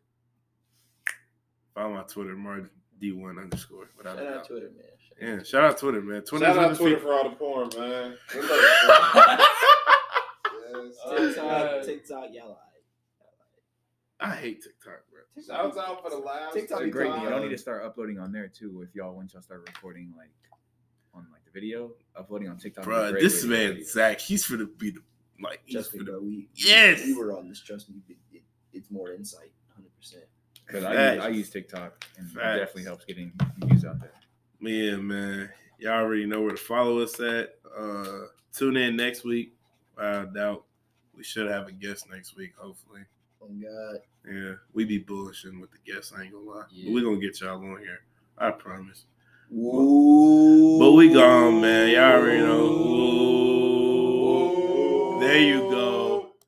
Follow my Twitter, Mark D1 underscore. Without Shout a out doubt. Twitter, man. Yeah, shout out Twitter, man. Twitter's Shout out undefeated. Twitter for all the porn, man. Yes. TikTok, TikTok, y'all alright. I hate TikTok, bro. Shout out for the last. TikTok It's be great. fine. You don't need to start uploading on there too. If y'all once y'all start recording like on like the video, uploading on TikTok. would be a Bro, this way man. Zach, he's for the be the like he's Trust for me, the bro. We Yes! we were on this. Trust me, it, it, it's more insight, hundred percent. Because I, I, use TikTok and Facts. it definitely helps getting views out there. Man, man. Y'all already know where to follow us at. Uh, tune in next week. I doubt we should have a guest next week, hopefully. Oh God. Yeah, we be bullshitting with the guests, I ain't gonna lie. Yeah. We're gonna get y'all on here. I promise. Whoa. But we gone, man. Y'all already know. There you go.